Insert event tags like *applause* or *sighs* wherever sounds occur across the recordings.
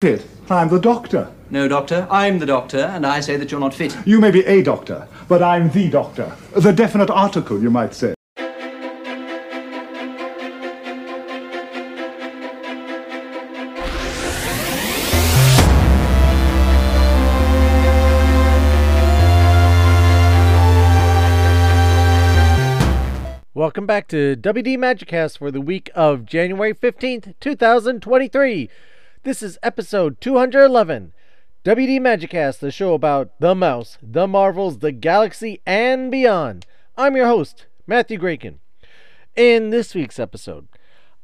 fit. I'm the doctor. No, Doctor. I'm the doctor, and I say that you're not fit. You may be a doctor, but I'm the doctor. The definite article, you might say. Welcome back to WD Magicast for the week of January 15th, 2023. This is episode 211. WD Magicast, the show about the mouse, the marvels, the galaxy, and beyond. I'm your host, Matthew Graykin. In this week's episode,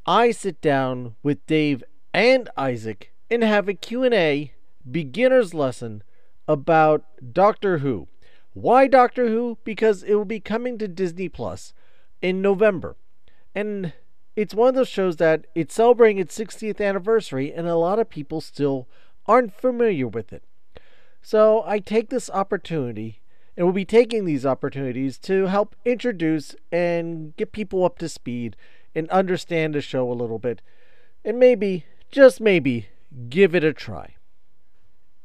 I sit down with Dave and Isaac and have a Q&A beginner's lesson about Doctor Who. Why Doctor Who? Because it will be coming to Disney Plus in November. And it's one of those shows that it's celebrating its 60th anniversary, and a lot of people still aren't familiar with it. So I take this opportunity, and will be taking these opportunities to help introduce and get people up to speed and understand the show a little bit, and maybe, just maybe, give it a try.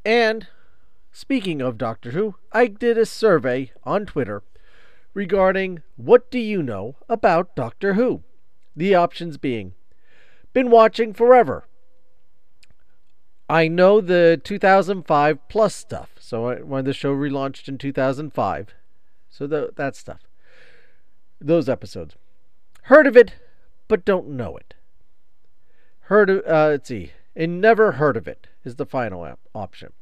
And speaking of Doctor Who, I did a survey on Twitter regarding what do you know about Doctor Who? The options being been watching forever. I know the 2005 plus stuff. So when the show relaunched in 2005. So the, that stuff. Those episodes. Heard of it, but don't know it. Heard of, uh, let's see. And never heard of it is the final op- option.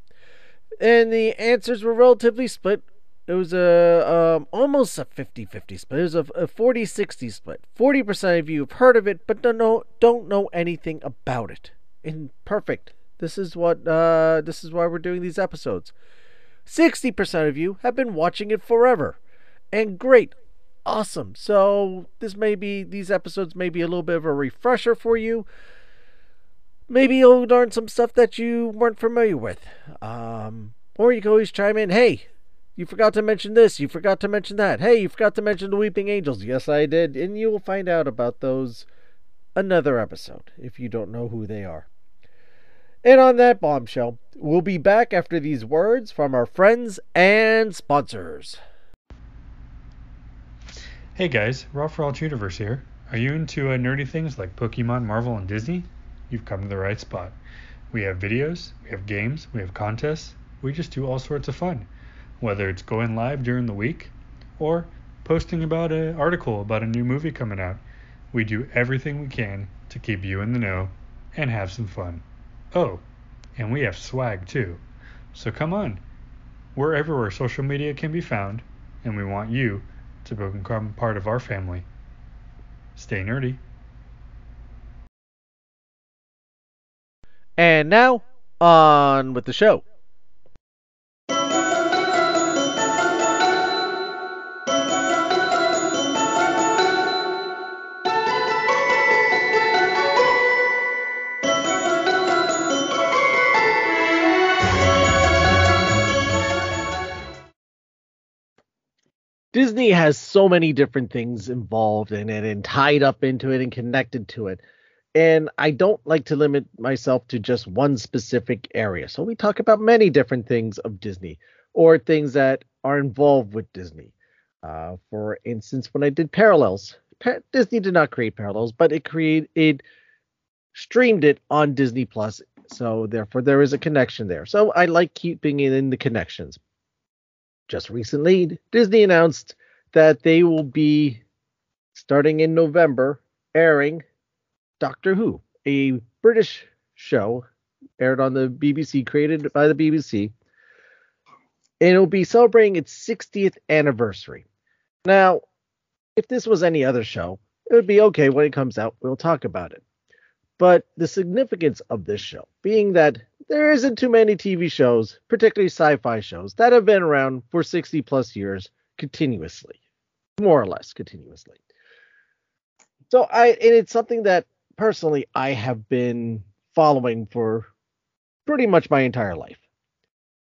And the answers were relatively split it was a um, almost a 50-50 split. It was a, a 40-60 split. 40% of you have heard of it, but don't know don't know anything about it. And perfect. This is what uh, this is why we're doing these episodes. 60% of you have been watching it forever. And great. Awesome. So this may be these episodes may be a little bit of a refresher for you. Maybe you'll learn some stuff that you weren't familiar with. Um, or you can always chime in, hey, you forgot to mention this. You forgot to mention that. Hey, you forgot to mention the Weeping Angels. Yes, I did. And you will find out about those another episode if you don't know who they are. And on that bombshell, we'll be back after these words from our friends and sponsors. Hey guys, Rob for Alt Universe here. Are you into uh, nerdy things like Pokemon, Marvel, and Disney? You've come to the right spot. We have videos, we have games, we have contests. We just do all sorts of fun whether it's going live during the week or posting about an article about a new movie coming out. We do everything we can to keep you in the know and have some fun. Oh, and we have swag too. So come on. We're everywhere social media can be found, and we want you to become part of our family. Stay nerdy. And now, on with the show. Disney has so many different things involved in it and tied up into it and connected to it. And I don't like to limit myself to just one specific area. So we talk about many different things of Disney or things that are involved with Disney. Uh, for instance, when I did Parallels, Disney did not create Parallels, but it created it streamed it on Disney Plus. So therefore, there is a connection there. So I like keeping it in the connections just recently, Disney announced that they will be starting in November airing Doctor Who, a British show aired on the BBC, created by the BBC. And it will be celebrating its 60th anniversary. Now, if this was any other show, it would be okay when it comes out, we'll talk about it. But the significance of this show being that there isn't too many TV shows, particularly sci-fi shows, that have been around for 60 plus years continuously, more or less continuously. So I and it's something that personally I have been following for pretty much my entire life.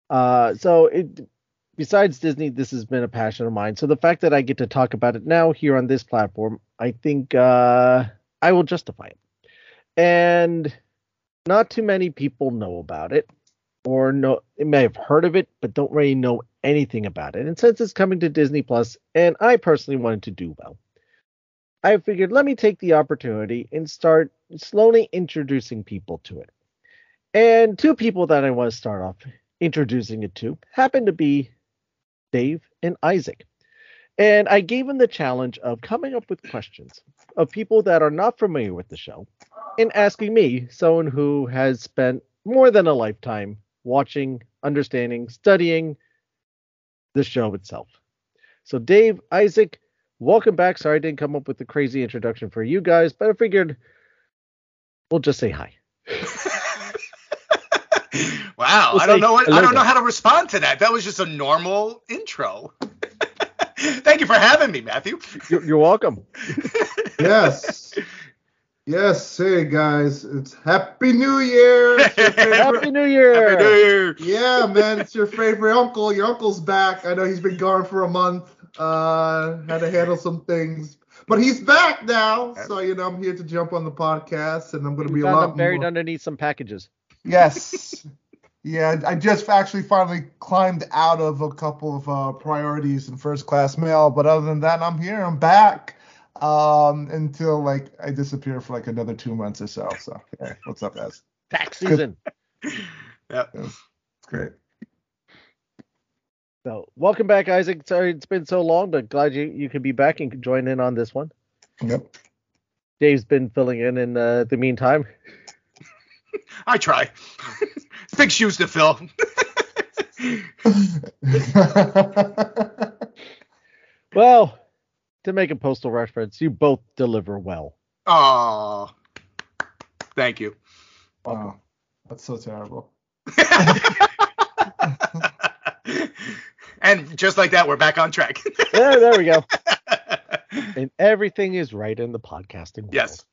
Uh, so it besides Disney, this has been a passion of mine. So the fact that I get to talk about it now here on this platform, I think uh, I will justify it. And not too many people know about it, or know they may have heard of it, but don't really know anything about it. And since it's coming to Disney Plus, and I personally wanted to do well, I figured let me take the opportunity and start slowly introducing people to it. And two people that I want to start off introducing it to happen to be Dave and Isaac. And I gave them the challenge of coming up with questions of people that are not familiar with the show and asking me, someone who has spent more than a lifetime watching, understanding, studying the show itself. So, Dave, Isaac, welcome back. Sorry I didn't come up with the crazy introduction for you guys, but I figured we'll just say hi. *laughs* wow, We'll I don't know what I don't know how to respond to that. That was just a normal intro. Thank you for having me, Matthew. You're, you're welcome. *laughs* Yes. Yes. Hey guys, it's Happy New Year. *laughs* Happy New Year! Happy New Year. yeah, man, it's your favorite uncle. Your uncle's back. I know he's been gone for a month. Uh, had to handle some things, but he's back now. So you know, I'm here to jump on the podcast, and I'm going to be We a found lot them buried more. underneath some packages. Yes. *laughs* Yeah, I just actually finally climbed out of a couple of uh, priorities and first class mail, but other than that, I'm here. I'm back um, until like I disappear for like another two months or so. So, hey, what's up, guys? Tax season. *laughs* Yep. It's great. So, welcome back, Isaac. Sorry it's been so long, but glad you, you could be back and join in on this one. Yep. Dave's been filling in in uh, the meantime. *laughs* I try. *laughs* Big shoes to fill. *laughs* Well, to make a postal reference, you both deliver well. Oh, thank you. wow, that's so terrible. *laughs* and just like that, we're back on track. There, there we go. *laughs* And everything is right in the podcasting world. yes.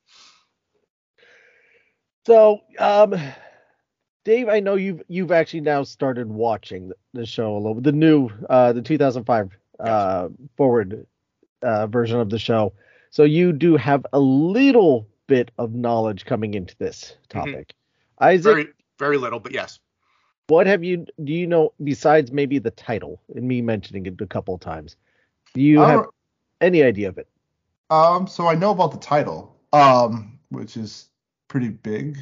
So, um, Dave, I know you've you've actually now started watching the, the show a little, bit the new, uh, the 2005 uh, forward uh, version of the show. So you do have a little bit of knowledge coming into this topic. Isaac, Very, very little, but yes. what have you do you know besides maybe the title and me mentioning it a couple of times? Do you have any idea of it? Um, so I know about the title, um, which is pretty big,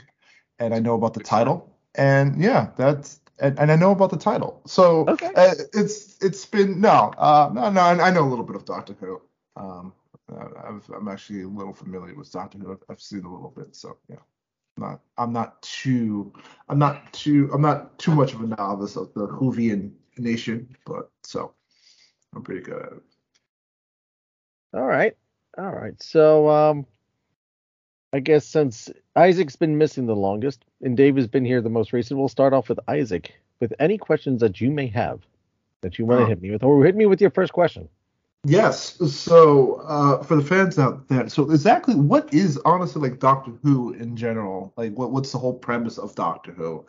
and I know about the title, and yeah, that's and, and I know about the title. So Okay. uh, it's it's been no, uh, no, no, I know a little bit of Doctor Who. Um, I've, I'm actually a little familiar with Doctor Who. I've, I've seen a little bit, so yeah. Not, I'm not too, I'm not too, I'm not too much of a novice of the Whovian nation, but so I'm pretty good at it. All right. All right. So um I guess since Isaac's been missing the longest and Dave has been here the most recent, we'll start off with Isaac with any questions that you may have that you want to Oh. hit me with, or hit me with your first question. Yes. So uh, for the fans out there, so exactly what is honestly like Doctor Who in general? Like what what's the whole premise of Doctor Who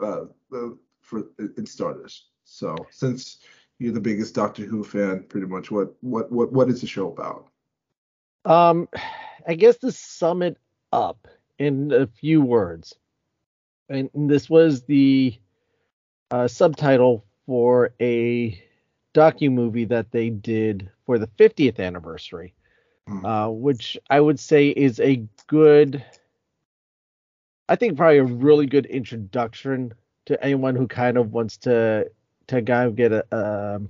uh, uh, for in starters? So since you're the biggest Doctor Who fan, pretty much what what what what is the show about? Um I guess the sum it up in a few words. And this was the uh, subtitle for a docu movie that they did for the 50th anniversary, Hmm. uh, which I would say is a good, I think probably a really good introduction to anyone who kind of wants to to kind of get a um,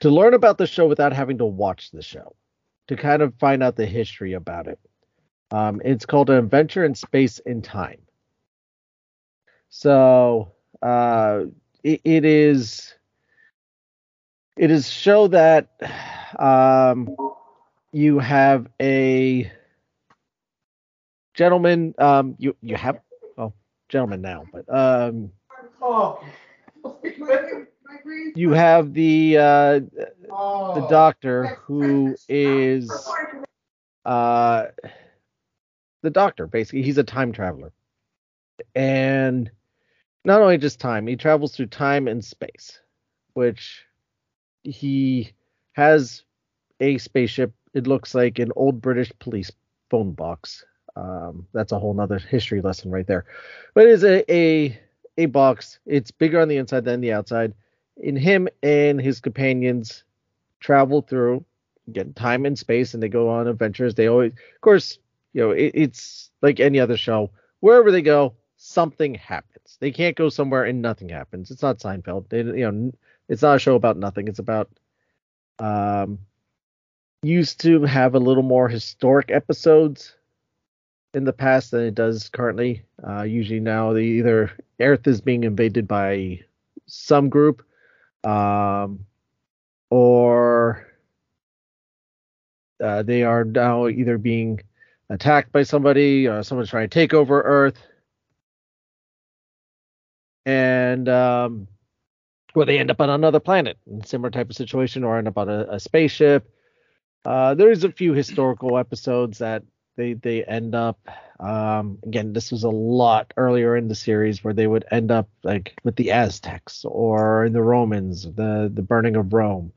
to learn about the show without having to watch the show, to kind of find out the history about it. Um, it's called An Adventure in Space and Time. So uh, it, it is it is show that um, you have a gentleman um, you you have well gentleman now but um, you have the uh, the doctor who is uh, the doctor basically he's a time traveler and not only just time he travels through time and space which he has a spaceship it looks like an old british police phone box Um, that's a whole nother history lesson right there. But it is a, a a box. It's bigger on the inside than the outside. In him and his companions travel through again time and space, and they go on adventures. They always, of course, you know, it, it's like any other show. Wherever they go, something happens. They can't go somewhere and nothing happens. It's not Seinfeld. They, you know, it's not a show about nothing. It's about um used to have a little more historic episodes in the past than it does currently. Uh, usually now, the either Earth is being invaded by some group, um, or uh, they are now either being attacked by somebody, or someone's trying to take over Earth, and um, or they end up on another planet, similar type of situation, or end up on a, a spaceship. Uh, there's a few historical episodes that they they end up um, again this was a lot earlier in the series where they would end up like with the aztecs or in the romans the the burning of rome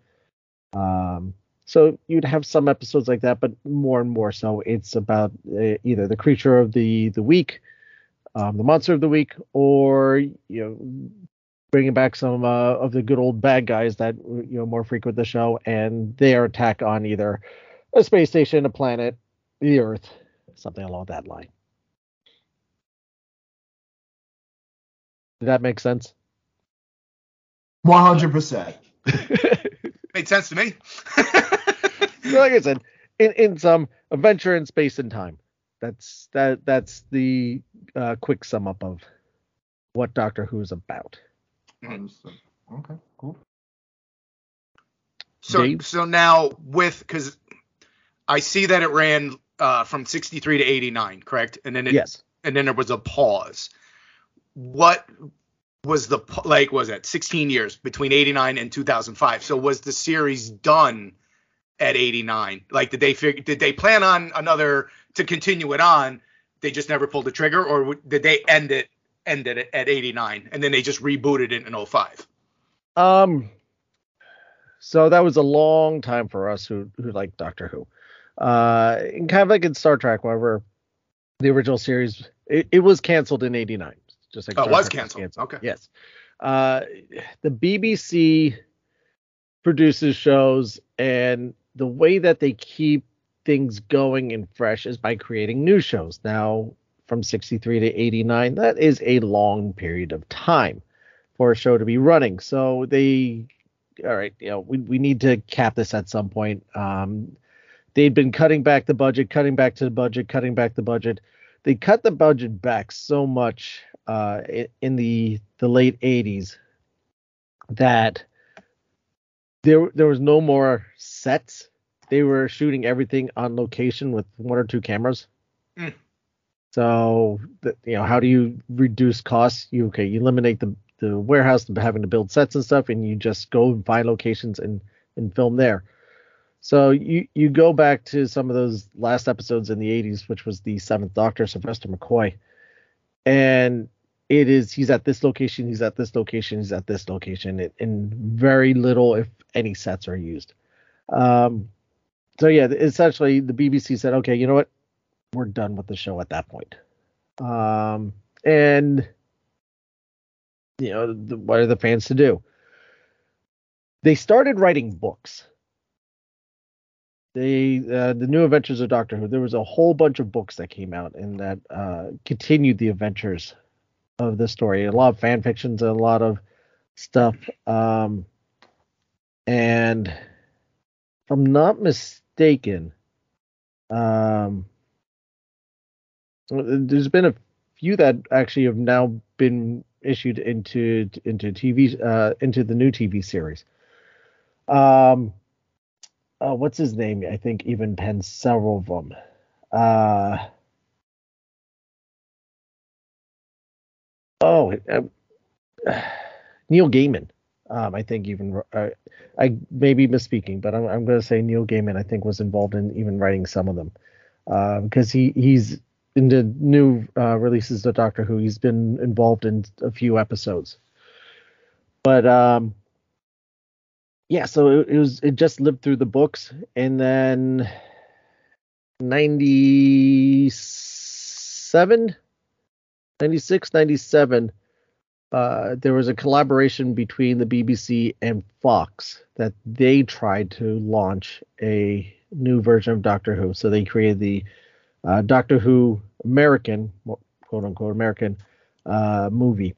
um, so you'd have some episodes like that but more and more so it's about uh, either the creature of the the week um, the monster of the week or you know bringing back some uh, of the good old bad guys that you know more frequent the show and their attack on either a space station a planet the Earth, something along that line. Did that make sense? One hundred percent. *laughs* Made sense to me. *laughs* *laughs* like I said, in, in some adventure in space and time. That's that that's the uh, quick sum up of what Doctor Who is about. Understood. Okay, cool. So Dave? so now with because I see that it ran uh, from 63 to 89, correct? And then it, Yes. and then there was a pause. What was the like? Was it 16 years between 89 and 2005? So was the series done at 89? Like, did they figure? Did they plan on another to continue it on? They just never pulled the trigger, or did they end it ended it at 89 and then they just rebooted it in 05? Um. So that was a long time for us who who like Doctor Who. Uh, and kind of like in Star Trek, wherever the original series it, it was canceled in '89. Just like Oh, it Star was Trek canceled. Okay. Yes. Uh, the BBC produces shows, and the way that they keep things going and fresh is by creating new shows. Now, from 63 to 89, that is a long period of time for a show to be running. So they, all right, you know, we, we need to cap this at some point. Um, they'd been cutting back the budget, cutting back to the budget, cutting back the budget. They cut the budget back so much uh, in the the late 80s that there there was no more sets. They were shooting everything on location with one or two cameras. Mm. So, you know, how do you reduce costs? You okay? You eliminate the the warehouse, having to build sets and stuff, and you just go and find locations and and film there. So you you go back to some of those last episodes in the 80s, which was the Seventh Doctor, Sylvester McCoy, and it is he's at this location, he's at this location, he's at this location, and, and very little, if any, sets are used. Um, so yeah, essentially the BBC said, okay, you know what, we're done with the show at that point. Um, and you know, the, what are the fans to do? They started writing books. They uh, the new adventures of Doctor Who. There was a whole bunch of books that came out and that uh, continued the adventures of the story. A lot of fan fictions, a lot of stuff. Um, and if I'm not mistaken, um, there's been a few that actually have now been issued into into TV uh, into the new TV series. Um, uh, what's his name? I think even penned several of them. Uh, oh, uh, *sighs* Neil Gaiman. Um, I think even uh, I may be misspeaking, but I'm, I'm going to say Neil Gaiman. I think was involved in even writing some of them because he he's in the new uh, releases of Doctor Who. He's been involved in a few episodes, but um, yeah. So it, it was it just lived through the books, and then ninety 97, 96, 97, uh, there was a collaboration between the BBC and Fox that they tried to launch a new version of Doctor Who. So they created the uh, Doctor Who American, quote unquote American, uh, movie.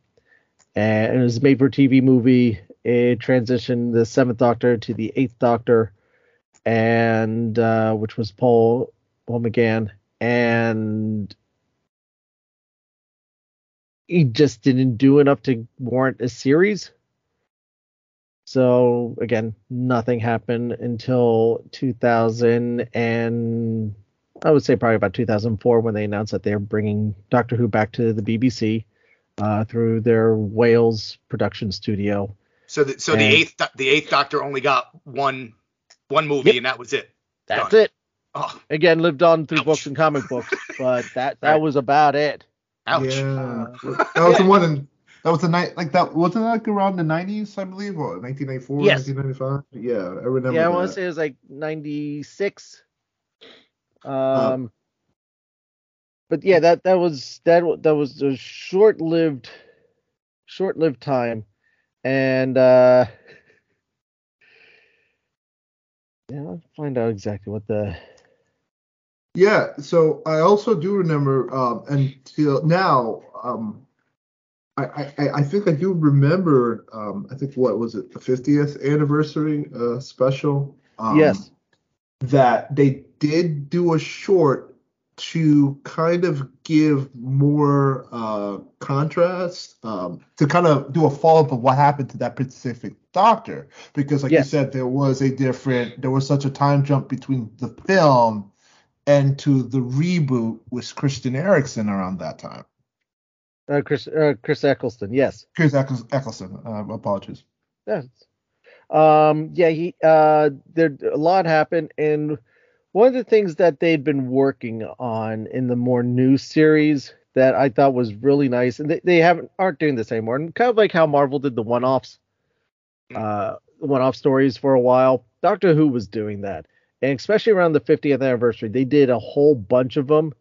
And it was made for TV movie. It transitioned the seventh Doctor to the eighth Doctor, and uh, which was Paul Paul McGann, and he just didn't do enough to warrant a series. So again, nothing happened until 2000 and I would say probably about 2004 when they announced that they're bringing Doctor Who back to the BBC uh, through their Wales production studio. So the so And- the eighth the eighth Doctor only got one one movie Yep. and that was it. That's Done. it. Oh, Again, lived on through Ouch. books and comic books, but that that was about it. Ouch. Yeah, that was the one in that was the night like that wasn't that like around the 90s I believe or 1994 Yes. 1995 yeah I remember yeah, I want to say it was like 96. Um, Oh. but yeah, that that was that wa- that was a short-lived, short-lived time, and uh, yeah, I'll find out exactly what the Yeah, so I also do remember um, until now. Um, I, I I- think I do remember. Um, I think what was it the 50th anniversary uh, special? Um, yes, that they did do a short to kind of give more uh, contrast um, to kind of do a follow up of what happened to that specific doctor because like Yes. you said there was a different there was such a time jump between the film and to the reboot with Christian Eriksen around that time. uh, Chris uh, Chris Eccleston, yes. Chris Eccles- Eccleston, uh, apologies. Yes. Um, yeah, he uh there a lot happened and one of the things that they'd been working on in the more new series that I thought was really nice, and they, they haven't aren't doing this anymore, and kind of like how Marvel did the one-offs, uh, one-off stories for a while. Doctor Who was doing that, and especially around the 50th anniversary, they did a whole bunch of them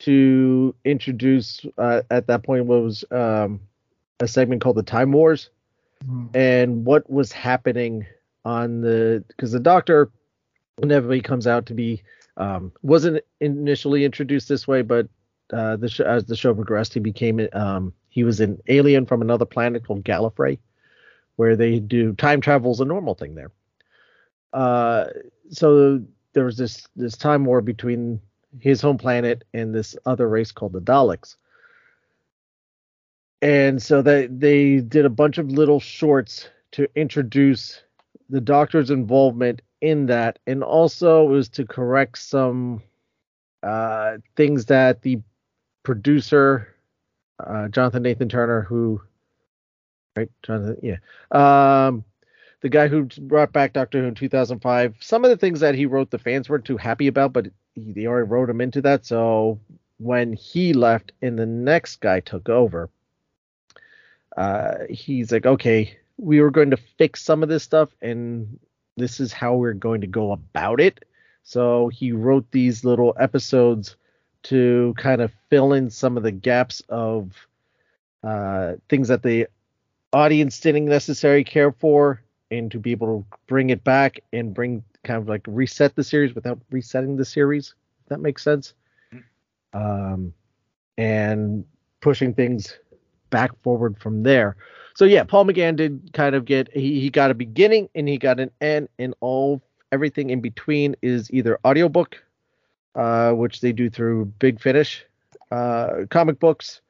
to introduce. Uh, at that point, what was um, a segment called the Time Wars, and what was happening on the because the Doctor inevitably comes out to be um, wasn't initially introduced this way, but uh, the sh- as the show progressed, he became um, he was an alien from another planet called Gallifrey, where they do time travel is a normal thing there. Uh, so there was this this time war between his home planet and this other race called the Daleks. And so they they did a bunch of little shorts to introduce the doctor's involvement in that and also it was to correct some uh things that the producer uh Jonathan Nathan Turner who right Jonathan yeah um the guy who brought back Doctor Who in 2005 some of the things that he wrote the fans weren't too happy about but he, they already wrote him into that so when he left and the next guy took over uh he's like okay we were going to fix some of this stuff and this is how we're going to go about it. So he wrote these little episodes to kind of fill in some of the gaps of uh, things that the audience didn't necessarily care for, and to be able to bring it back and bring kind of like reset the series without resetting the series. If that makes sense. Um, and pushing things back forward from there. So yeah, Paul McGann did kind of get he, he got a beginning and he got an end and all everything in between is either audiobook, uh, which they do through Big Finish, uh, comic books,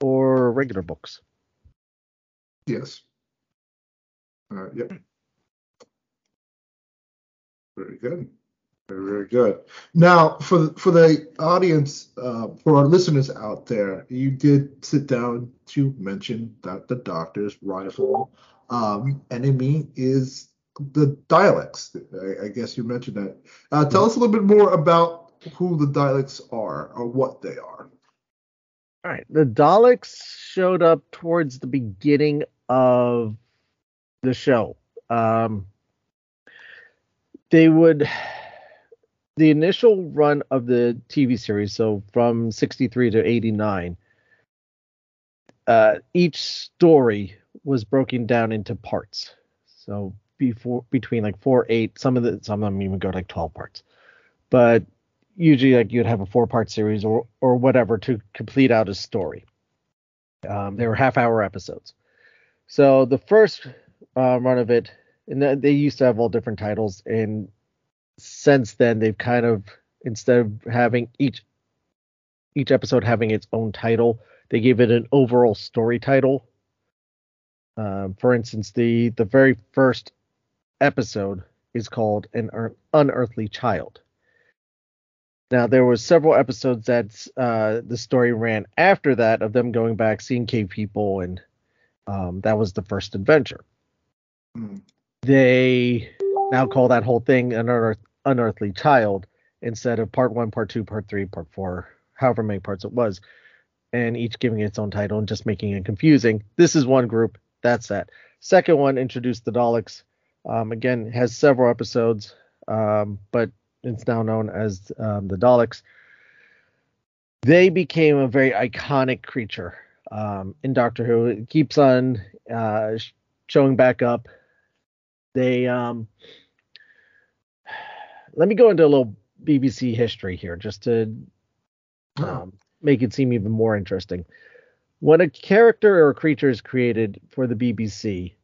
or regular books. Yes. Uh, yep. Very good. Very, very good. Now, for the, for the audience, uh, for our listeners out there, you did sit down to mention that the doctor's rival um, enemy is the Daleks. I, I guess you mentioned that. Uh, tell us a little bit more about who the Daleks are or what they are. All right, the Daleks showed up towards the beginning of the show. Um, they would the initial run of the TV series, so from 63 to 89, uh, each story was broken down into parts. So before between like four, eight, some of the some of them even go to like 12 parts. But usually like you'd have a four part series or or whatever to complete out a story. Um, they were half hour episodes. So the first uh, run of it, and they used to have all different titles, and since then they've kind of instead of having each each episode having its own title, they gave it an overall story title. Um, for instance, the the very first episode is called an unearthly child. Now there was several episodes that uh, the story ran after that of them going back, seeing cave people, and um, that was the first adventure. They now call that whole thing an unearth- unearthly child instead of part one, part two, part three, part four, however many parts it was, and each giving its own title and just making it confusing. This is one group. That's that. Second one introduced the Daleks. Um, again, has several episodes, um, but it's now known as um, the Daleks. They became a very iconic creature um, in Doctor Who. It keeps on uh, showing back up. They um, let me go into a little BBC history here just to um, make it seem even more interesting. When a character or a creature is created for the BBC,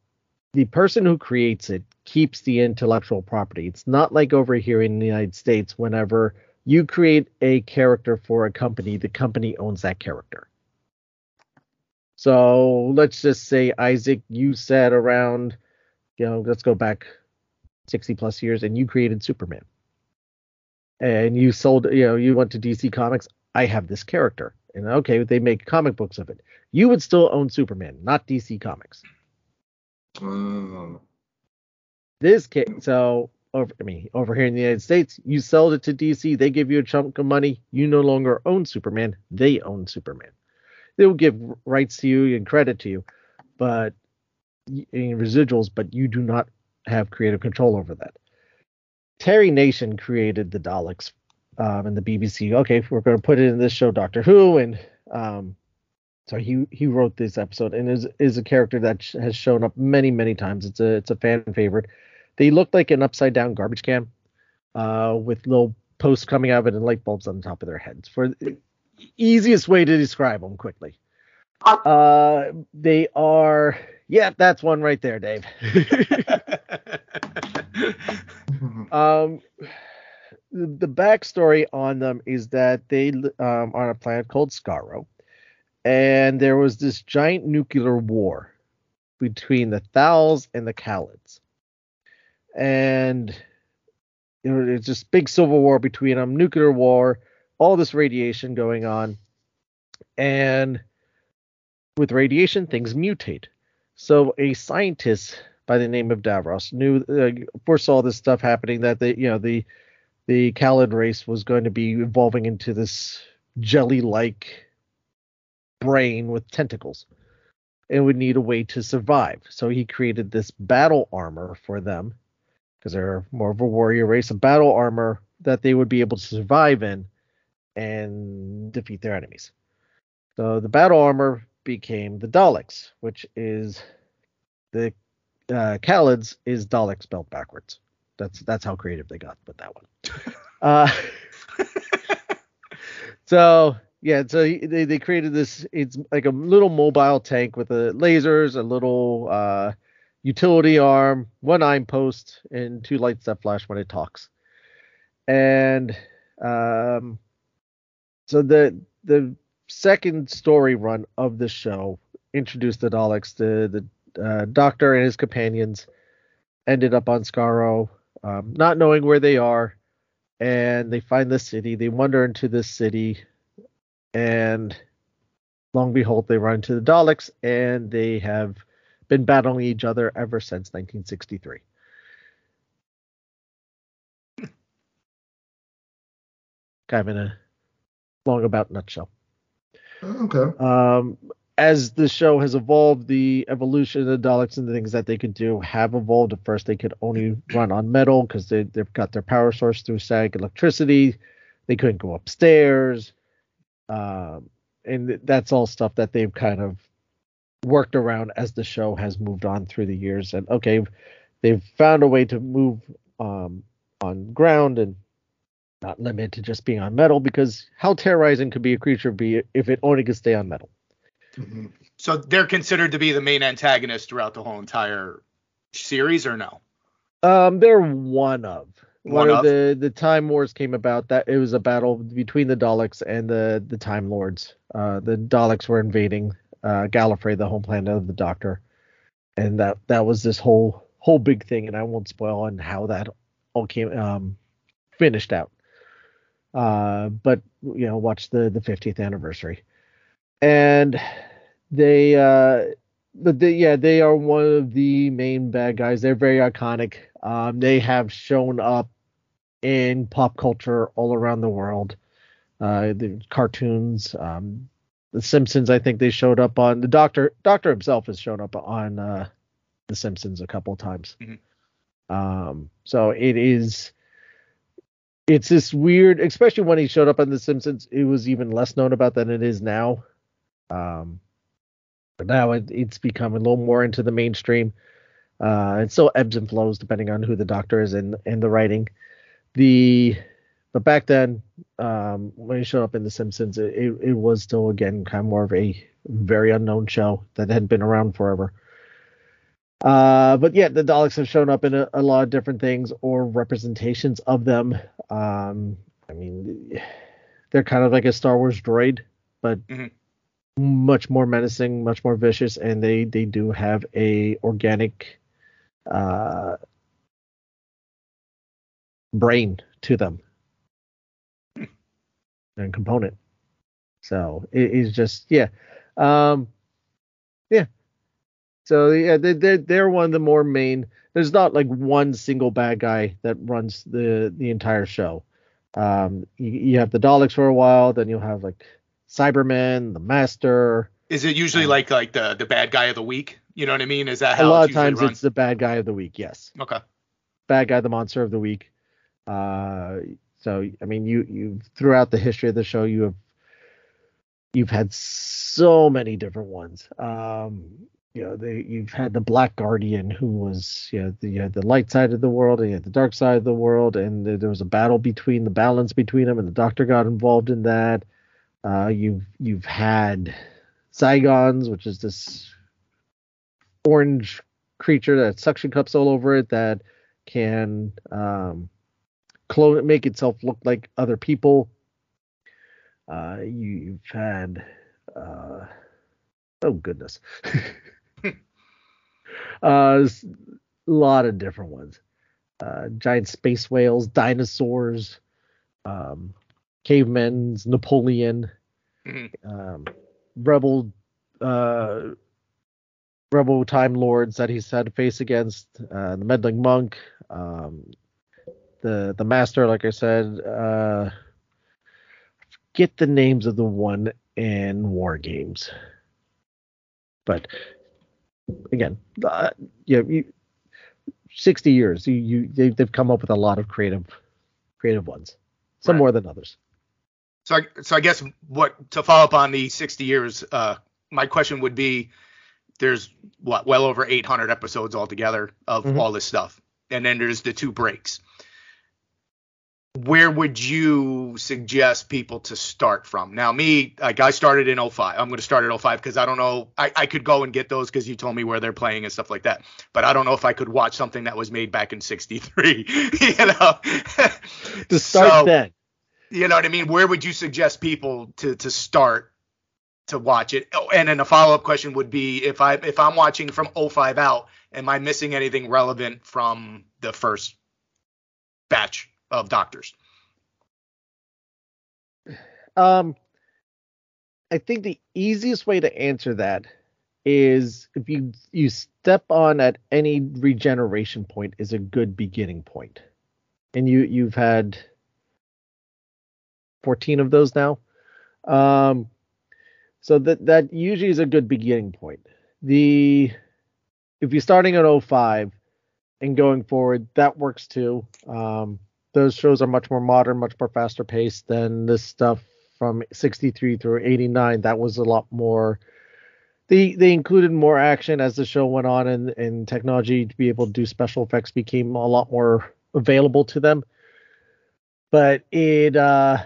the person who creates it keeps the intellectual property. It's not like over here in the United States, whenever you create a character for a company, the company owns that character. So let's just say, Isaac, you said around, you know, let's go back 60 plus years and you created Superman. And you sold, you know, you went to DC Comics. I have this character. And okay, they make comic books of it. You would still own Superman, not DC Comics. Oh. This case, so over, I mean, over here in the United States, you sold it to DC. They give you a chunk of money. You no longer own Superman. They own Superman. They will give rights to you and credit to you, but in residuals, but you do not have creative control over that. Terry Nation created the Daleks um, and the BBC. Okay, we're going to put it in this show, Doctor Who, and um, so he he wrote this episode and is is a character that sh- has shown up many many times. It's a it's a fan favorite. They look like an upside down garbage can, uh, with little posts coming out of it and light bulbs on the top of their heads. For the easiest way to describe them quickly. Uh, they are yeah, that's one right there, Dave. *laughs* um, the backstory on them is that they um, on a planet called Skaro, and there was this giant nuclear war between the Thals and the Kaleds, and you know, it's just big civil war between them, nuclear war, all this radiation going on, and with radiation things mutate. So a scientist by the name of Davros knew uh, foresaw this stuff happening that the you know the the Kaled race was going to be evolving into this jelly-like brain with tentacles and would need a way to survive. So he created this battle armor for them because they're more of a warrior race, a battle armor that they would be able to survive in and defeat their enemies. So the battle armor became the Daleks, which is the uh, Kaleds is Dalek spelled backwards. That's that's how creative they got with that one. *laughs* Uh, *laughs* so yeah, so they they created this. It's like a little mobile tank with a lasers, a little uh, utility arm, one eye post, and two lights that flash when it talks. And um, so the the second story run of the show introduced the Daleks. The the uh, Doctor and his companions ended up on Skaro, um, not knowing where they are, and they find the city. They wander into this city, and long behold, they run into the Daleks, and they have been battling each other ever since 1963. Kind of in a long about nutshell. Okay. Um, as the show has evolved, the evolution of the Daleks and the things that they could do have evolved. At first, they could only run on metal because they, they've got their power source through static electricity. They couldn't go upstairs. Um, and that's all stuff that they've kind of worked around as the show has moved on through the years. And okay, they've found a way to move um, on ground and not limited to just being on metal because how terrorizing could be a creature be if it only could stay on metal? Mm-hmm. So they're considered to be the main antagonist throughout the whole entire series, or no? Um, they're one of. One of? the the Time Wars came about, that it was a battle between the Daleks and the the Time Lords. Uh, the Daleks were invading uh, Gallifrey, the home planet of the Doctor, and that that was this whole whole big thing. And I won't spoil on how that all came um finished out. Uh, but you know, watch the the 50th anniversary, and they uh but they, yeah, they are one of the main bad guys. They're very iconic. Um, they have shown up in pop culture all around the world. Uh, the cartoons, um, The Simpsons. I think they showed up on the Doctor. Doctor himself has shown up on uh, The Simpsons a couple of times. Mhm. Um, so it is. It's this weird, especially when he showed up on The Simpsons. It was even less known about than it is now. Um, but now it, it's become a little more into the mainstream. Uh, it still ebbs and flows depending on who the doctor is in in the writing. The but back then, um, when he showed up in The Simpsons, it, it, it was still again kind of more of a very unknown show that had been around forever. Uh, but yeah, the Daleks have shown up in a, a lot of different things or representations of them. Um, I mean, they're kind of like a Star Wars droid, but Mhm. much more menacing, much more vicious, and they they do have a organic uh, brain to them and component. So it is just yeah, um, yeah. So yeah, they they they're one of the more main. There's not like one single bad guy that runs the the entire show. Um, you, you have the Daleks for a while, then you'll have like Cybermen, the Master. Is it usually Um, like like the the bad guy of the week? You know what I mean? Is that how A lot of times run? it's the bad guy of the week. Yes, Okay. bad guy, the monster of the week. Uh, so I mean, you you throughout the history of the show, you have you've had so many different ones. Um, you know, they, you've had the Black Guardian, who was you know the you had the light side of the world, and you had the dark side of the world, and there, was a battle between the balance between them, and the Doctor got involved in that. Uh, you've you've had Zygons, which is this orange creature that suction cups all over it that can um, clone make itself look like other people. Uh, you, you've had uh, oh goodness, *laughs* uh, a lot of different ones. Uh, giant space whales, dinosaurs, um, cavemen, Napoleon, Mhm. um, rebel uh, rebel time lords that he's had to face against uh, the meddling monk um, the the master like i said uh get the names of the one in war games but again uh, yeah you, 60 years you, you they, they've come up with a lot of creative creative ones some Right. more than others So I, so I guess what to follow up on the 60 years, uh, my question would be, there's what well over 800 episodes altogether of Mhm. all this stuff, and then there's the two breaks. Where would you suggest people to start from? Now, me, like I started in 05. I'm going to start at 05 because I don't know. I, I could go and get those because you told me where they're playing and stuff like that. But I don't know if I could watch something that was made back in 63. *laughs* you know, to start So- then you know what I mean? Where would you suggest people to to start to watch it? Oh, and then a follow up question would be if I if I'm watching from 05 out, am I missing anything relevant from the first batch of doctors? Um, I think the easiest way to answer that is if you you step on at any regeneration point is a good beginning point, and you you've had fourteen of those now. Um, So that that usually is a good beginning point. The if you're starting at 05 and going forward, that works too. Um, those shows are much more modern, much more faster paced than this stuff from 63 through 89. That was a lot more. They they included more action as the show went on, and and technology to be able to do special effects became a lot more available to them. But it uh,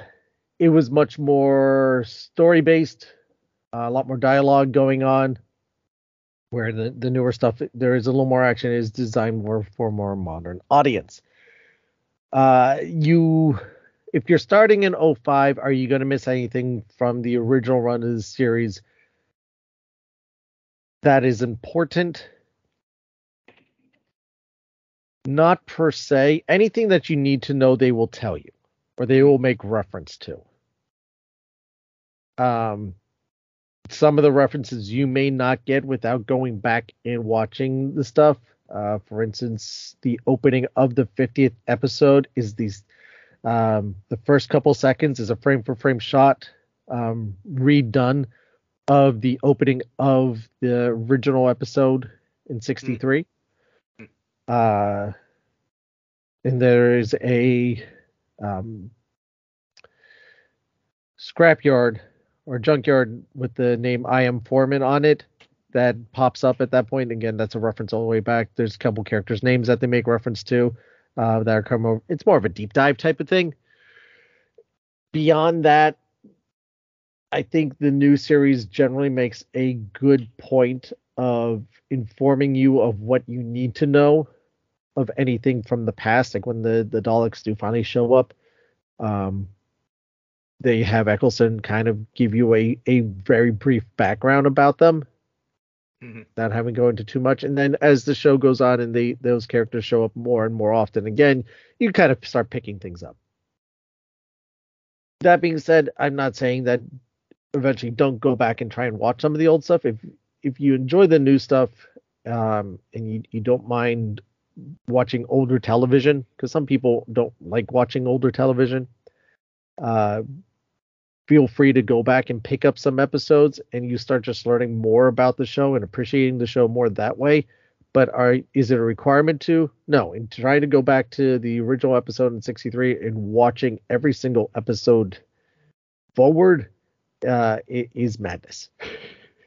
it was much more story based, a lot more dialogue going on. Where the, the newer stuff there is a little more action is designed more for more modern audience. Uh, you if you're starting in 05, are you going to miss anything from the original run of the series that is important? Not per se. Anything that you need to know, they will tell you or they will make reference to. Um, some of the references you may not get without going back and watching the stuff. Uh, for instance, the opening of the 50th episode is these um, the first couple seconds is a frame for frame shot um, redone of the opening of the original episode in 63. Mm. Uh, and there is a um, scrapyard or junkyard with the name I. M. Foreman on it that pops up at that point. Again, that's a reference all the way back. There's a couple characters' names that they make reference to uh, that are come over. It's more of a deep dive type of thing. Beyond that, I think the new series generally makes a good point of informing you of what you need to know of anything from the past. Like when the the Daleks do finally show up, um, they have Eccleston kind of give you a a very brief background about them mm-hmm. not having go into too much. And then as the show goes on and they those characters show up more and more often, again, you kind of start picking things up. That being said, I'm not saying that eventually don't go back and try and watch some of the old stuff. If if you enjoy the new stuff um, and you, you don't mind watching older television, because some people don't like watching older television, uh, feel free to go back and pick up some episodes and you start just learning more about the show and appreciating the show more that way. But are is it a requirement to? No. And trying to go back to the original episode in 63 and watching every single episode forward uh is madness. *laughs*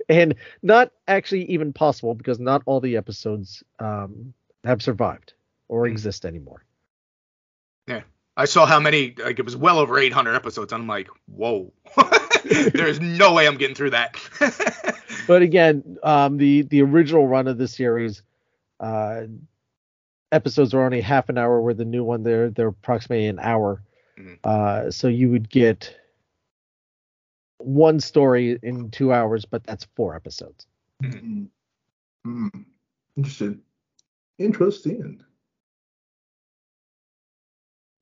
And not actually even possible because not all the episodes um have survived or mm. exist anymore I saw how many, like it was well over 800 episodes. And I'm like, whoa, *laughs* there's no way I'm getting through that. *laughs* but again, um, the the original run of the series, uh, episodes are only half an hour, where the new one they're they're approximately an hour. Mm-hmm. Uh, so you would get one story in two hours, but that's four episodes. Mm-hmm. Mm-hmm. Interesting. Interesting.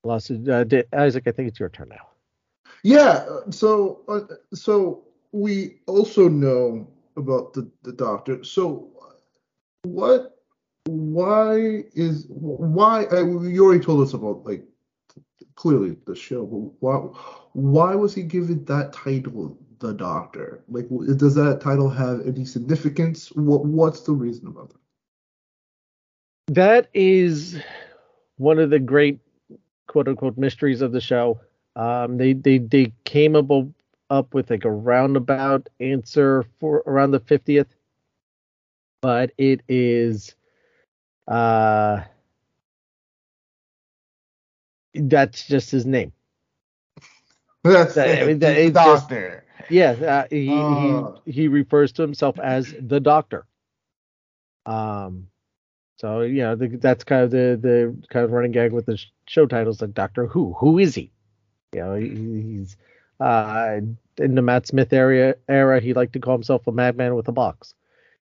Lawsuit. Uh, Isaac, I think it's your turn now. Yeah. So, uh, so we also know about the the doctor. So, what? Why is why? Uh, you already told us about like clearly the show, but why? Why was he given that title, the Doctor? Like, does that title have any significance? What What's the reason about that? That is one of the great quote unquote mysteries of the show. Um, they they they came up up with like a roundabout answer for around the 50th, but it is uh that's just his name. *laughs* That's that, I mean, that, doctor. Just, yeah, uh, he, uh. he oh. he refers to himself as the doctor. Um, so you know the, that's kind of the the kind of running gag with the show titles like Doctor Who. Who is he? You know he, he's uh, in the Matt Smith area era. He liked to call himself a madman with a box.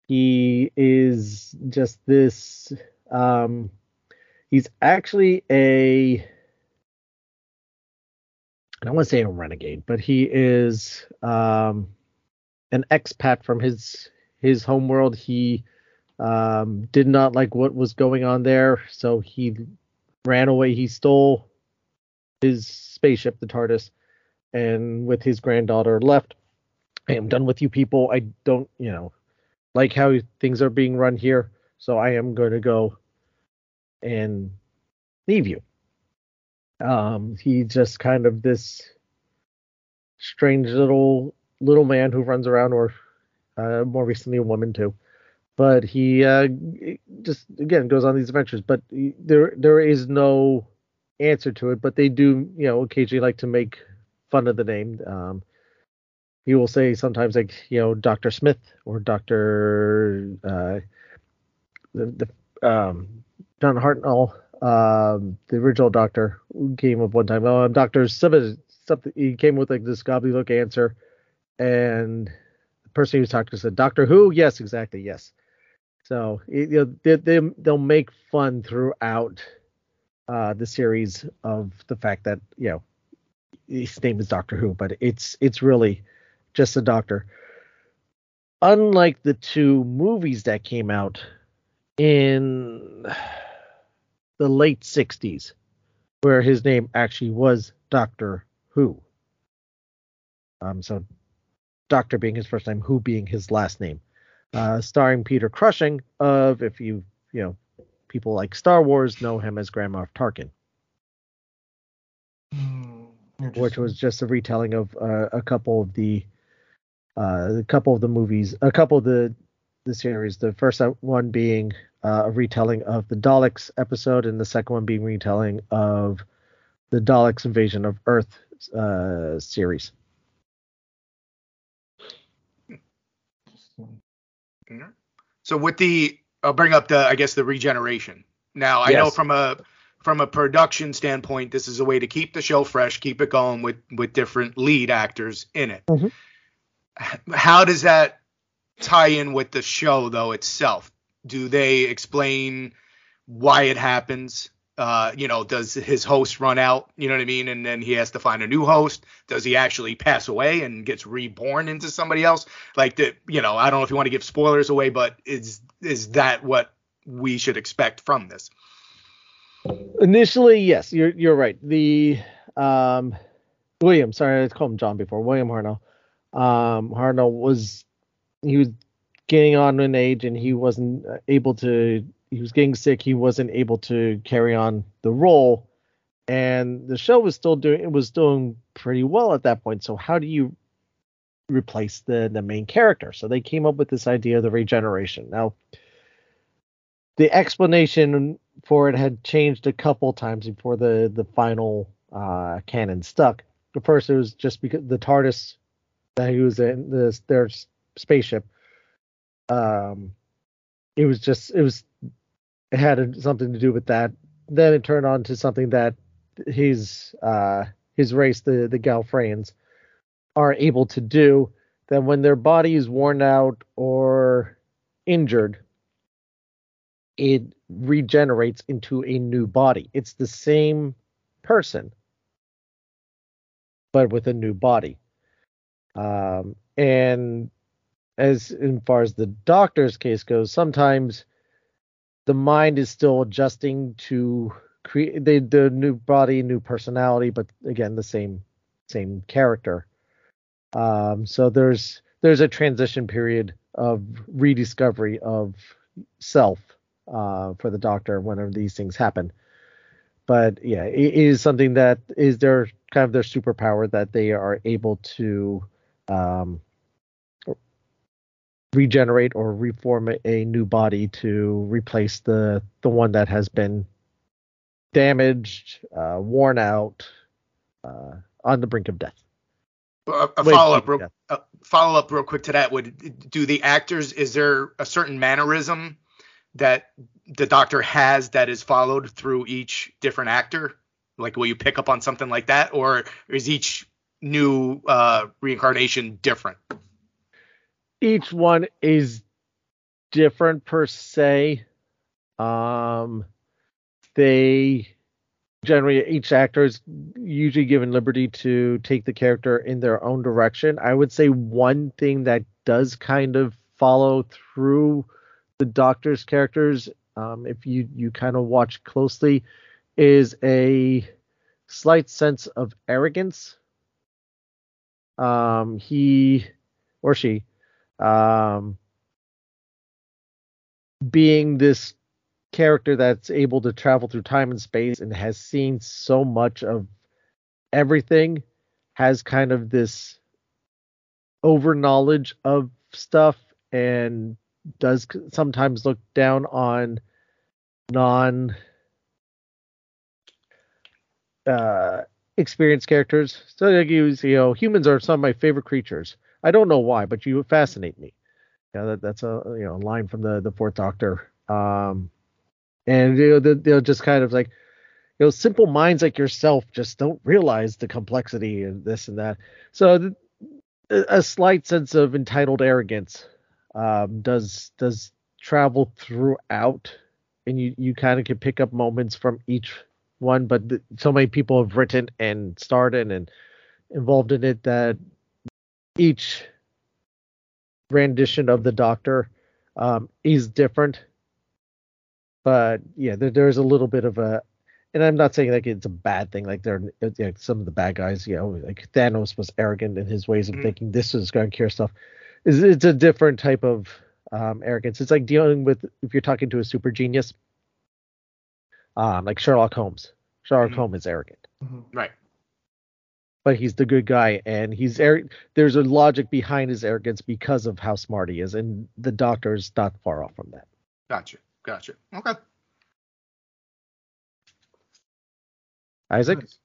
He is just this. Um, he's actually a. I don't want to say a renegade, but he is um, an expat from his his home world. He um, did not like what was going on there, so he ran away. He stole his spaceship, the TARDIS, and with his granddaughter left. I am done with you people. I don't, you know, like how things are being run here. So I am going to go and leave you. Um, he's just kind of this strange little little man who runs around, or uh, more recently a woman too. But he uh, just again goes on these adventures. But there there is no answer to it. But they do, you know, occasionally like to make fun of the name. Um, he will say sometimes like you know Doctor Smith or Doctor uh, the, the um, John Hartnell, um, the original Doctor came up one time. Oh, Doctor something, something. He came with like this gobbledygook answer, and the person he was talking to said, "Doctor Who? Yes, exactly, yes." So you know, they, they they'll make fun throughout uh, the series of the fact that you know his name is Doctor Who, but it's it's really just a doctor. Unlike the two movies that came out in the late 60s, where his name actually was Doctor Who. Um, so Doctor being his first name, Who being his last name. Uh, starring Peter Cushing of, if you, you know, people like Star Wars know him as Grand Moff Tarkin. Hmm, which was just a retelling of uh, a couple of the uh, a couple of the movies, a couple of the the series. The first one being uh, a retelling of the Daleks episode, and the second one being retelling of the Daleks invasion of Earth uh, series. So with the, I'll bring up the, I guess the regeneration. Now I know from a from a production standpoint, this is a way to keep the show fresh, keep it going with with different lead actors in it. Mhm. How does that tie in with the show though itself? Do they explain why it happens? Uh, you know, does his host run out? You know what I mean? And then he has to find a new host. Does he actually pass away and gets reborn into somebody else? Like the, you know, I don't know if you want to give spoilers away, but is is that what we should expect from this? Initially, yes, you're you're right. The um, William, sorry, I called him John before. William Hartnell. Um, Hartnell was he was getting on in age, and he wasn't able to. He was getting sick. He wasn't able to carry on the role, and the show was still doing. It was doing pretty well at that point. So how do you replace the the main character? So they came up with this idea of the regeneration. Now, the explanation for it had changed a couple times before the the final uh, canon stuck. At first, it was just because the TARDIS that he was in, the, their spaceship, um, it was just it was it had something to do with that. Then it turned on to something that his uh, his race, the the Gallifreyans, are able to do. That when their body is worn out or injured, it regenerates into a new body. It's the same person, but with a new body. Um, and as in far as the doctor's case goes, sometimes the mind is still adjusting to create the, the new body, new personality, but again, the same same character. Um, so there's there's a transition period of rediscovery of self uh, for the doctor whenever these things happen. But yeah, it is something that is their kind of their superpower that they are able to um, regenerate or reform a new body to replace the the one that has been damaged, uh, worn out, uh, on the brink of death. A, a follow up, real, a follow up, real quick to that. Would do the actors? Is there a certain mannerism that the doctor has that is followed through each different actor? Like, will you pick up on something like that, or is each new uh, reincarnation different? Each one is different per se. Um, they generally each actor is usually given liberty to take the character in their own direction. I would say one thing that does kind of follow through the Doctor's characters, um, if you you kind of watch closely, is a slight sense of arrogance. Um, he or she, um, being this character that's able to travel through time and space and has seen so much of everything, has kind of this over knowledge of stuff and does sometimes look down on non uh experienced characters. So like you, you know, humans are some of my favorite creatures. I don't know why, but you fascinate me. Yeah, that, that's a you know line from the the Fourth Doctor. Um, and you know they- they'll just kind of like you know simple minds like yourself just don't realize the complexity and this and that. So th- a a slight sense of entitled arrogance um, does does travel throughout, and you you kind of can pick up moments from each one. But th- so many people have written and starred in and involved in it that each rendition of the Doctor um, is different. But yeah, there, there's a little bit of a, and I'm not saying like it's a bad thing. Like they're like some of the bad guys, you know, like Thanos was arrogant in his ways of Mhm. thinking this is going to cure stuff. It's, it's a different type of um, arrogance. It's like dealing with if you're talking to a super genius, um, like Sherlock Holmes. Sherlock Mhm. Holmes is arrogant Right. But he's the good guy and he's ar- there's a logic behind his arrogance because of how smart he is and the doctor's not far off from that Gotcha. Gotcha. Okay. isaac Nice.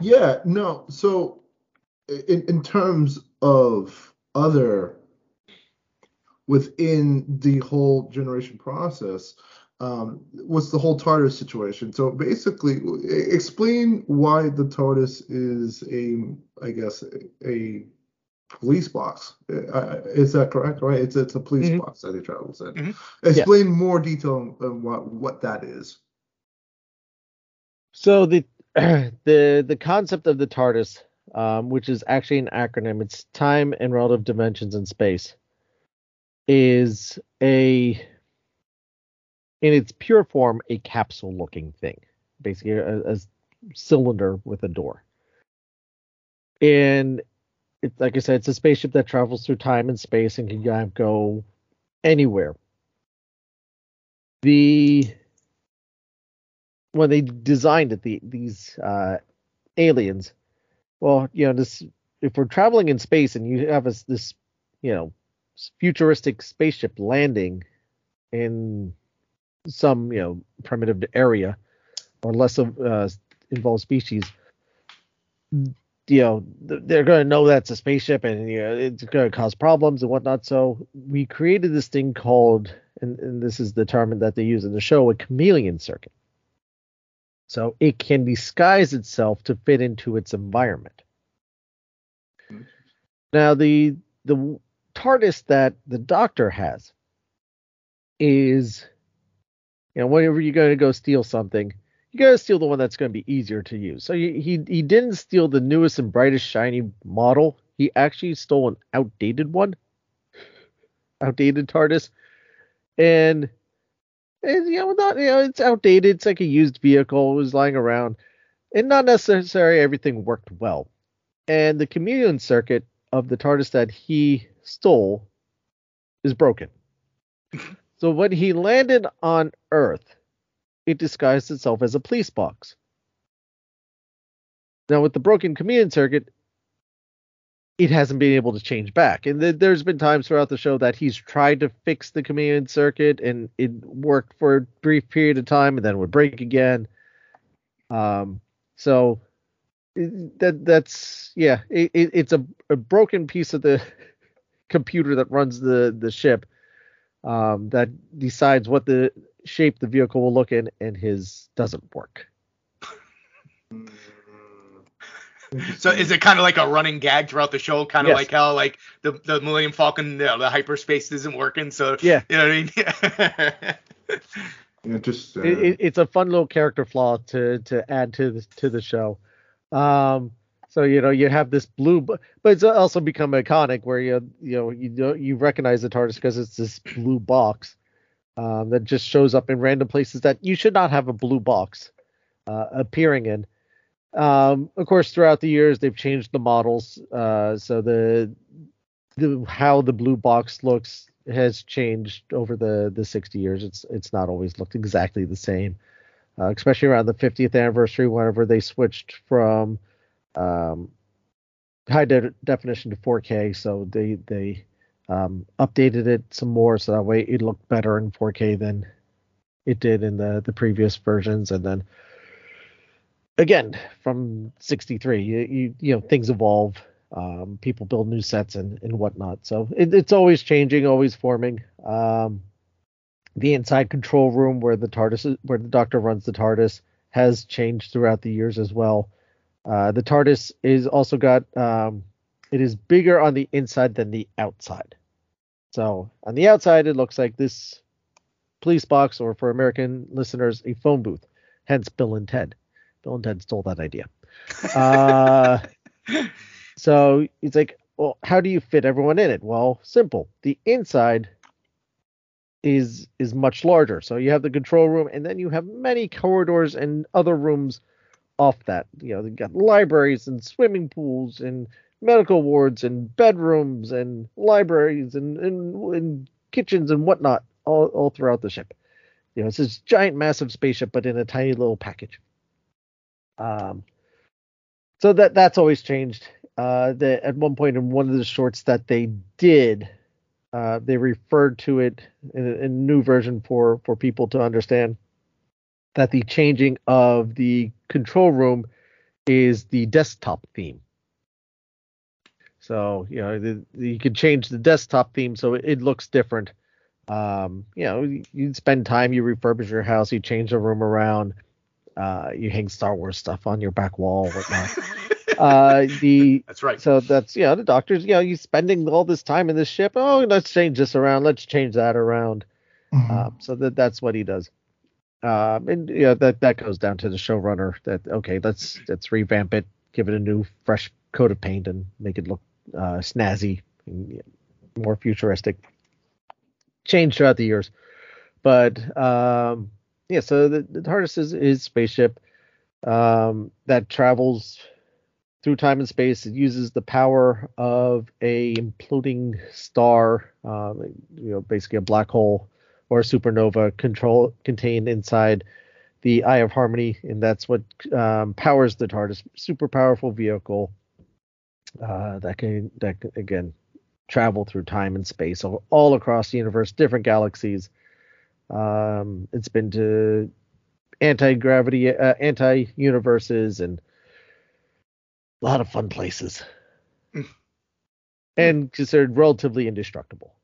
Yeah, no. So, in in terms of other within the whole generation process, um, what's the whole TARDIS situation? So basically, explain why the TARDIS is a, I guess, a, a police box. Uh, is that correct? Right? It's it's a police Mhm. box that he travels in. Mhm. Explain more detail on what what that is. so the *clears throat* the the concept of the tardis um, which is actually an acronym it's time and relative dimensions in space is a in its pure form a capsule looking thing basically a, a cylinder with a door. And it's like i said it's a spaceship that travels through time and space and can go anywhere. The when they designed it the these uh aliens well you know this if we're traveling in space and you have this this you know futuristic spaceship landing in some you know primitive area or less of uh, involved species you know they're going to know that's a spaceship and you know it's going to cause problems and whatnot. So we created this thing called and, and this is the term that they use in the show a chameleon circuit. So it can disguise itself to fit into its environment. Now the the TARDIS that the Doctor has is, you know, whenever you're going to go steal something, you got to steal the one that's going to be easier to use. So he, he he didn't steal the newest and brightest shiny model. He actually stole an outdated one, outdated TARDIS, and and you know not you know it's outdated. It's like a used vehicle. It was lying around, and not necessarily everything worked well. And the chameleon circuit of the TARDIS that he stole is broken. So when he landed on Earth, it disguised itself as a police box. Now with the broken chameleon circuit, it hasn't been able to change back. And th- there's been times throughout the show that he's tried to fix the chameleon circuit and it worked for a brief period of time and then would break again. Um, so that that's yeah, it, it, it's a, a broken piece of the *laughs* computer that runs the the ship um, that decides what the shape the vehicle will look in, and his doesn't work. *laughs* So is it kind of like a running gag throughout the show, kind of Yes. like how like the the Millennium Falcon, you know, the hyperspace isn't working, so Yeah. you know what I mean? *laughs* Yeah, just uh, It, it, it's a fun little character flaw to to add to the to the show. Um, so you know you have this blue, but it's also become iconic where you you know you you recognize the TARDIS because it's this blue box um, that just shows up in random places that you should not have a blue box uh, appearing in. Um, of course, throughout the years they've changed the models. Uh, so the the how the blue box looks has changed over the the 60 years. It's it's not always looked exactly the same, uh, especially around the 50th anniversary, whenever they switched from um, high de- definition to 4K. So they they um, updated it some more so that way it looked better in 4K than it did in the the previous versions, and then again from 63 you, you you know things evolve um, people build new sets and, and whatnot. So it, it's always changing always forming. Um, the inside control room where the tardis where the doctor runs the tardis has changed throughout the years as well uh, the tardis is also got um, it is bigger on the inside than the outside so on the outside it looks like this police box or for american listeners a phone booth hence bill and ted Bill and Ted stole that idea. Uh, *laughs* so it's like, well, how do you fit everyone in it? Well, simple. The inside is is much larger. So you have the control room, and then you have many corridors and other rooms off that. You know, you got libraries and swimming pools and medical wards and bedrooms and libraries and, and, and kitchens and whatnot all, all throughout the ship. You know, it's this giant, massive spaceship, but in a tiny little package. Um, so that that's always changed. Uh, the, at one point in one of the shorts that they did, uh, they referred to it in a, in a new version for for people to understand that the changing of the control room is the desktop theme. So you know the, the, you can change the desktop theme so it, it looks different. Um, you know you, you spend time, you refurbish your house, you change the room around uh, you hang Star Wars stuff on your back wall, whatnot. *laughs* uh, the That's right. so that's you know the doctors you know you spending all this time in this ship. Oh, let's change this around. Let's change that around. Mhm. Um, so that that's what he does. Um, and yeah, that that goes down to the showrunner. That okay, let's let's revamp it, give it a new fresh coat of paint, and make it look uh, snazzy, and, more futuristic. Change throughout the years, but um, yeah. So the, the TARDIS is is spaceship um, that travels through time and space. It uses the power of a imploding star, um, you know, basically a black hole or supernova control contained inside the Eye of Harmony, and that's what um, powers the TARDIS. Super powerful vehicle uh, that can that can, again travel through time and space all, all across the universe, different galaxies. Um, it's been to anti gravity, uh, anti universes, and a lot of fun places, and considered relatively indestructible.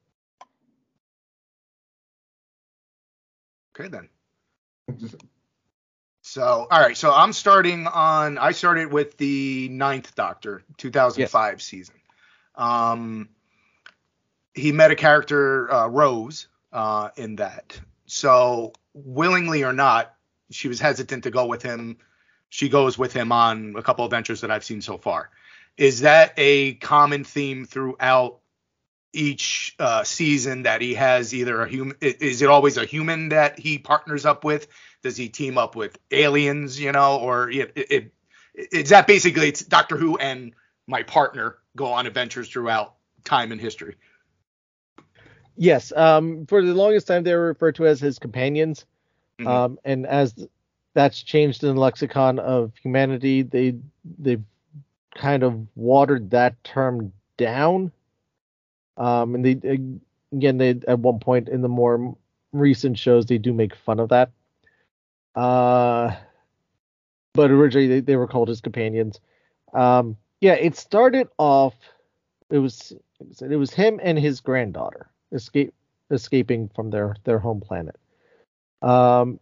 Okay then. So, all right. So I'm starting on. I started with the Ninth Doctor, 2005 season. Um, he met a character uh, Rose uh, in that. So, willingly or not, she was hesitant to go with him. She goes with him on a couple adventures that I've seen so far. Is that a common theme throughout each uh, season that he has either a human? Is it always a human that he partners up with? Does he team up with aliens? You know, or it, it, it, is that basically it's Doctor Who and my partner go on adventures throughout time and history? Yes, um, for the longest time they were referred to as his companions, Mhm. um, and as that's changed in the lexicon of humanity, they they've kind of watered that term down. Um, and they again they at one point in the more recent shows they do make fun of that. Uh, but originally they, they were called his companions. Um, yeah, it started off. It was it was him and his granddaughter escape escaping from their their home planet. Um,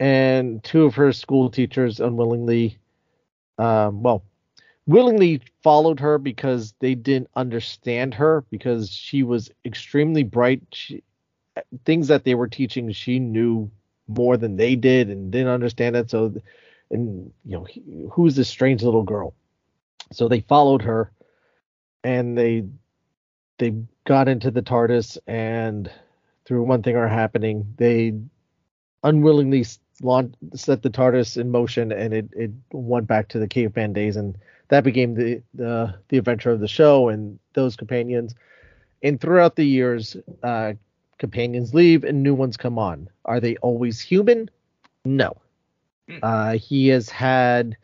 and two of her school teachers unwillingly, um, well, willingly followed her because they didn't understand her because she was extremely bright. She, things that they were teaching, she knew more than they did and didn't understand it. So, and you know, he- who's this strange little girl? So they followed her, and they they got into the TARDIS, and through one thing or happening, they unwillingly set the TARDIS in motion, and it, it went back to the caveman days, and that became the the the adventure of the show and those companions. And throughout the years, uh, companions leave and new ones come on. Are they always human? No. Uh, he has had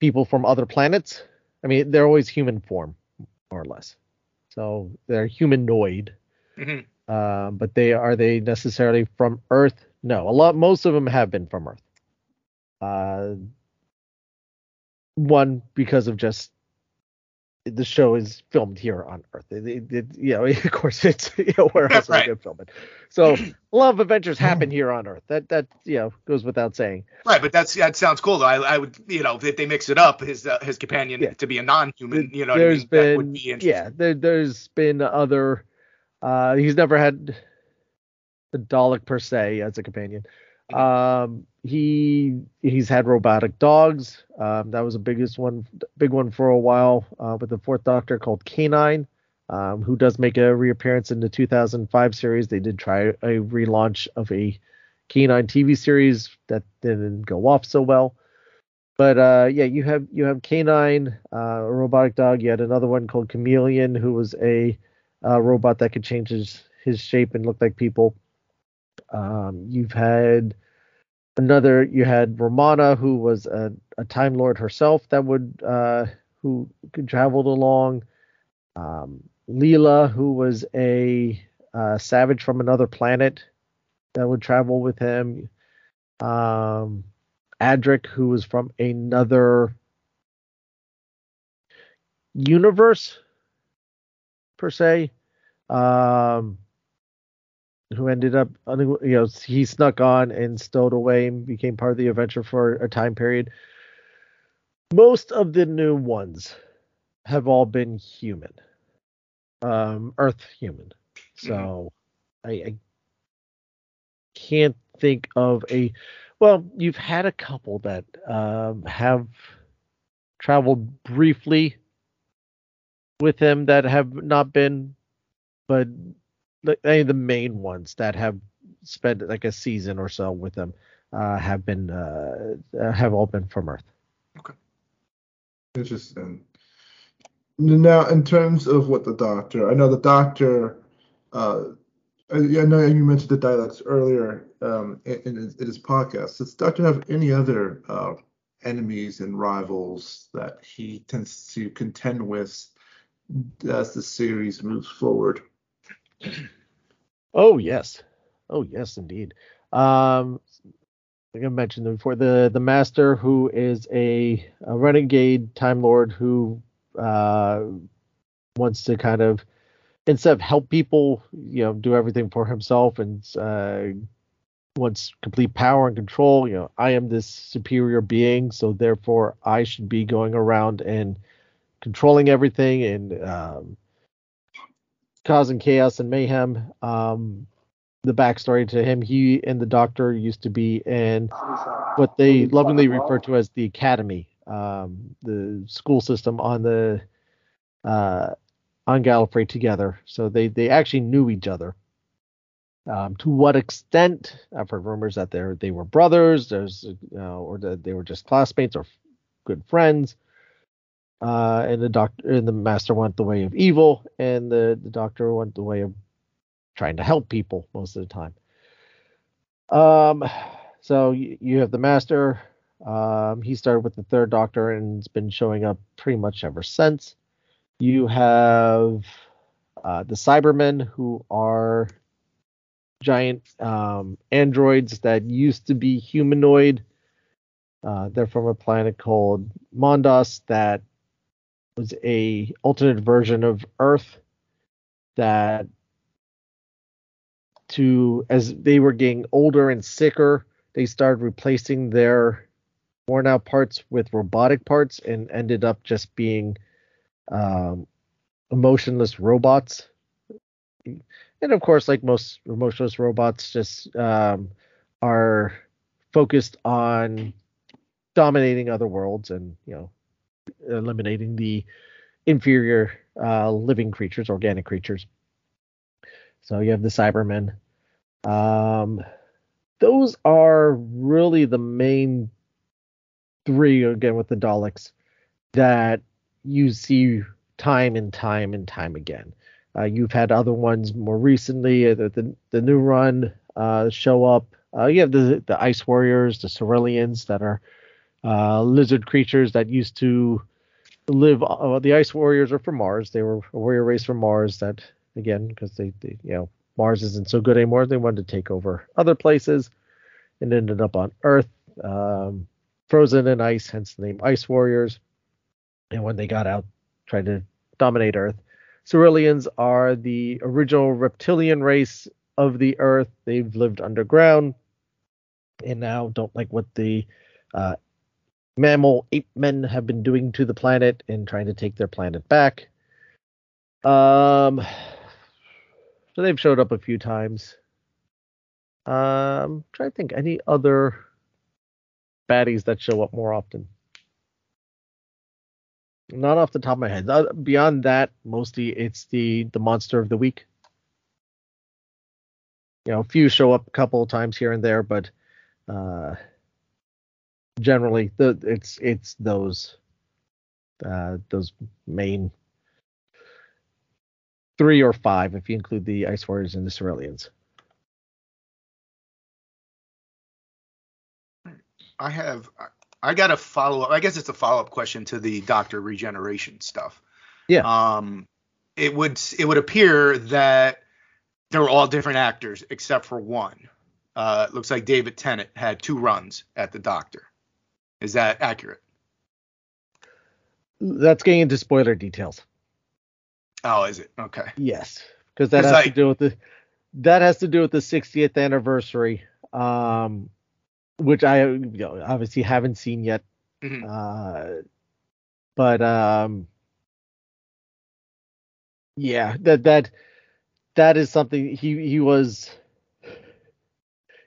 people from other planets. I mean, they're always human form, more or less. So they're humanoid. Mhm. Uh, but they are they necessarily from Earth? No. A lot, most of them have been from Earth. Uh, one because of just the show is filmed here on Earth. It, it, it- you know, *laughs* of course, it's you know where else Right. are they gonna film it? So *clears throat* a lot of adventures happen here on Earth. That that you know goes without saying. Right, but that's that sounds cool though. I, I would, you know, if they mix it up, his uh, his companion Yeah. to be a non-human, you know, what I mean? been that would be interesting. yeah, there, there's been other. Uh, he's never had a Dalek per se as a companion. Um, he he's had robotic dogs. Um, that was the biggest one, big one for a while uh, with the Fourth Doctor called K9, um, who does make a reappearance in the 2005 series. They did try a relaunch of a K9 TV series that didn't go off so well. But uh, yeah, you have you have K9, uh, a robotic dog. You had another one called Kamelion, who was a uh, robot that could change his his shape and look like people. Um, you've had another. You had Romana, who was a, a Time Lord herself that would uh, who traveled along. Um, Leela, who was a uh, savage from another planet that would travel with him. Um, Adric, who was from another universe per se, um, who ended up, you know, he snuck on and stowed away and became part of the adventure for a time period. Most of the new ones have all been human, um, Earth human. So I, I can't think of a well, you've had a couple that um, have traveled briefly with him that have not been, but the, the main ones that have spent like a season or so with them uh, have been uh, uh, have all been from Earth. Okay. Interesting. Now, in terms of what the doctor, I know the doctor. Uh, I I know you mentioned the Daleks earlier um, in, his, in his podcast. Does Doctor have any other uh, enemies and rivals that he tends to contend with as the series moves forward? *clears throat* Oh yes, oh yes, indeed. Um, like I mentioned before, the the master who is a, a renegade time lord who uh, wants to kind of instead of help people, you know, do everything for himself and uh, wants complete power and control. You know, I am this superior being, so therefore I should be going around and controlling everything and um, causing chaos and mayhem. Um, the backstory to him, he and the doctor used to be in what they lovingly refer to as the academy, um, the school system on the uh, on Gallifrey together. So they they actually knew each other. Um, to what extent? I've heard rumors that they they were brothers. There's uh, or that they were just classmates or good friends. Uh, and the doctor and the master went the way of evil, and the the doctor went the way of trying to help people most of the time. Um, so you, you have the master. Um, he started with the third doctor and has been showing up pretty much ever since. You have uh, the Cybermen, who are giant um, androids that used to be humanoid. Uh, they're from a planet called Mondas that was a alternate version of Earth that to as they were getting older and sicker, they started replacing their worn out parts with robotic parts and ended up just being um, emotionless robots. And of course, like most emotionless robots, just um, are focused on dominating other worlds and you know eliminating the inferior uh, living creatures, organic creatures. So you have the Cybermen. Um, those are really the main three again with the Daleks. that you see time and time and time again. Uh, you've had other ones more recently, uh, the the, the new run uh, show up. Uh, you have the the ice warriors, the Silurians that are uh, lizard creatures that used to live. Uh, the ice warriors are from Mars. They were a warrior race from Mars that again because they, they you know Mars isn't so good anymore. They wanted to take over other places and ended up on Earth, um, frozen in ice, hence the name Ice Warriors. And when they got out, tried to dominate Earth. Silurians are the original reptilian race of the Earth. They've lived underground and now don't like what the uh, mammal ape men have been doing to the planet and trying to take their planet back. Um, so they've showed up a few times. Um, trying to think any other baddies that show up more often. Not off the top of my head. Beyond that, mostly it's the the monster of the week. You know, a few show up a couple of times here and there, but uh, generally the it's it's those uh, those main three or five if you include the Ice Warriors and the Silurians. I have I got a follow up. I guess it's a follow up question to the Doctor Regeneration stuff. Yeah. Um, it would it would appear that they were all different actors except for one. Uh, it looks like David Tennant had two runs at the Doctor. Is that accurate? That's getting into spoiler details. Oh, is it? Okay. Yes, because that 'Cause has I- to do with the that has to do with the 60th anniversary, um, which I you know, obviously haven't seen yet. Mhm. Uh, but um, yeah, that that that is something he he was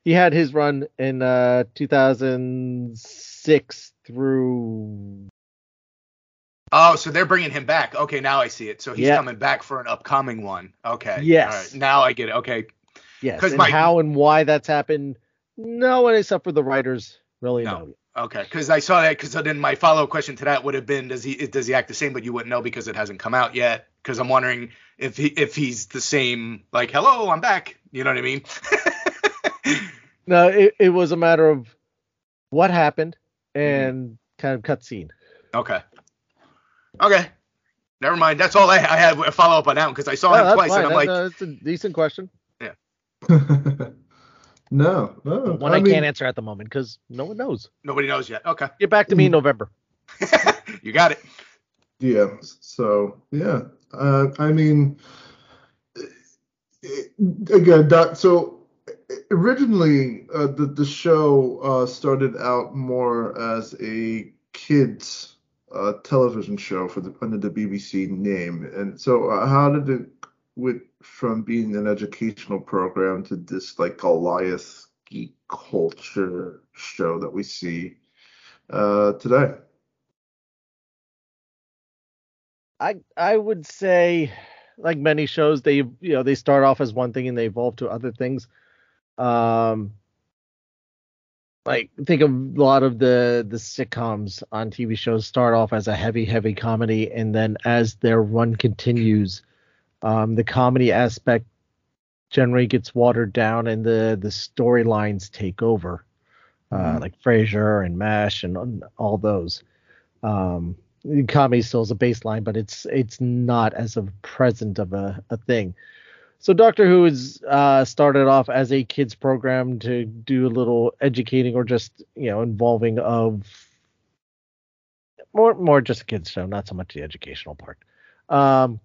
he had his run in uh 2006 through Oh, so they're bringing him back. Okay, now I see it. So he's Yeah. coming back for an upcoming one. Okay. Yes. All right. Now I get it. Okay. yes and my- how and why that's happened no one except for the writers really No. know Okay, because I saw that. Because then my follow up question to that would have been, does he does he act the same? But you wouldn't know because it hasn't come out yet. Because I'm wondering if he if he's the same. Like, hello, I'm back. You know what I mean? *laughs* No, it, it was a matter of what happened. And kind of cutscene. okay. Okay. Never mind. That's all I, I had a follow up on that because I saw Oh, him twice fine. and I'm That- like, no, it's a decent question. Yeah. *laughs* no, no. One I, can't answer at the moment because no one knows. nobody knows yet. Okay. Get back to me in *laughs* November. *laughs* you got it. Yeah. So yeah, uh, I mean, it- again, that so originally uh, the the show uh, started out more as a kids uh, television show for the under the BBC name, and so uh, how did it went from being an educational program to this like Goliath geek culture show that we see uh, today? I I would say, like many shows, they you know they start off as one thing and they evolve to other things. Um, like think of a lot of the the sitcoms on TV shows start off as a heavy heavy comedy and then as their run continues, um, the comedy aspect generally gets watered down and the the storylines take over. Uh, Mhm. like Frasier and MASH and all those. Um, comedy still is a baseline, but it's it's not as of present of a, a thing. So Doctor Who is uh, started off as a kids program to do a little educating or just you know involving of more more just a kids show, not so much the educational part. Um,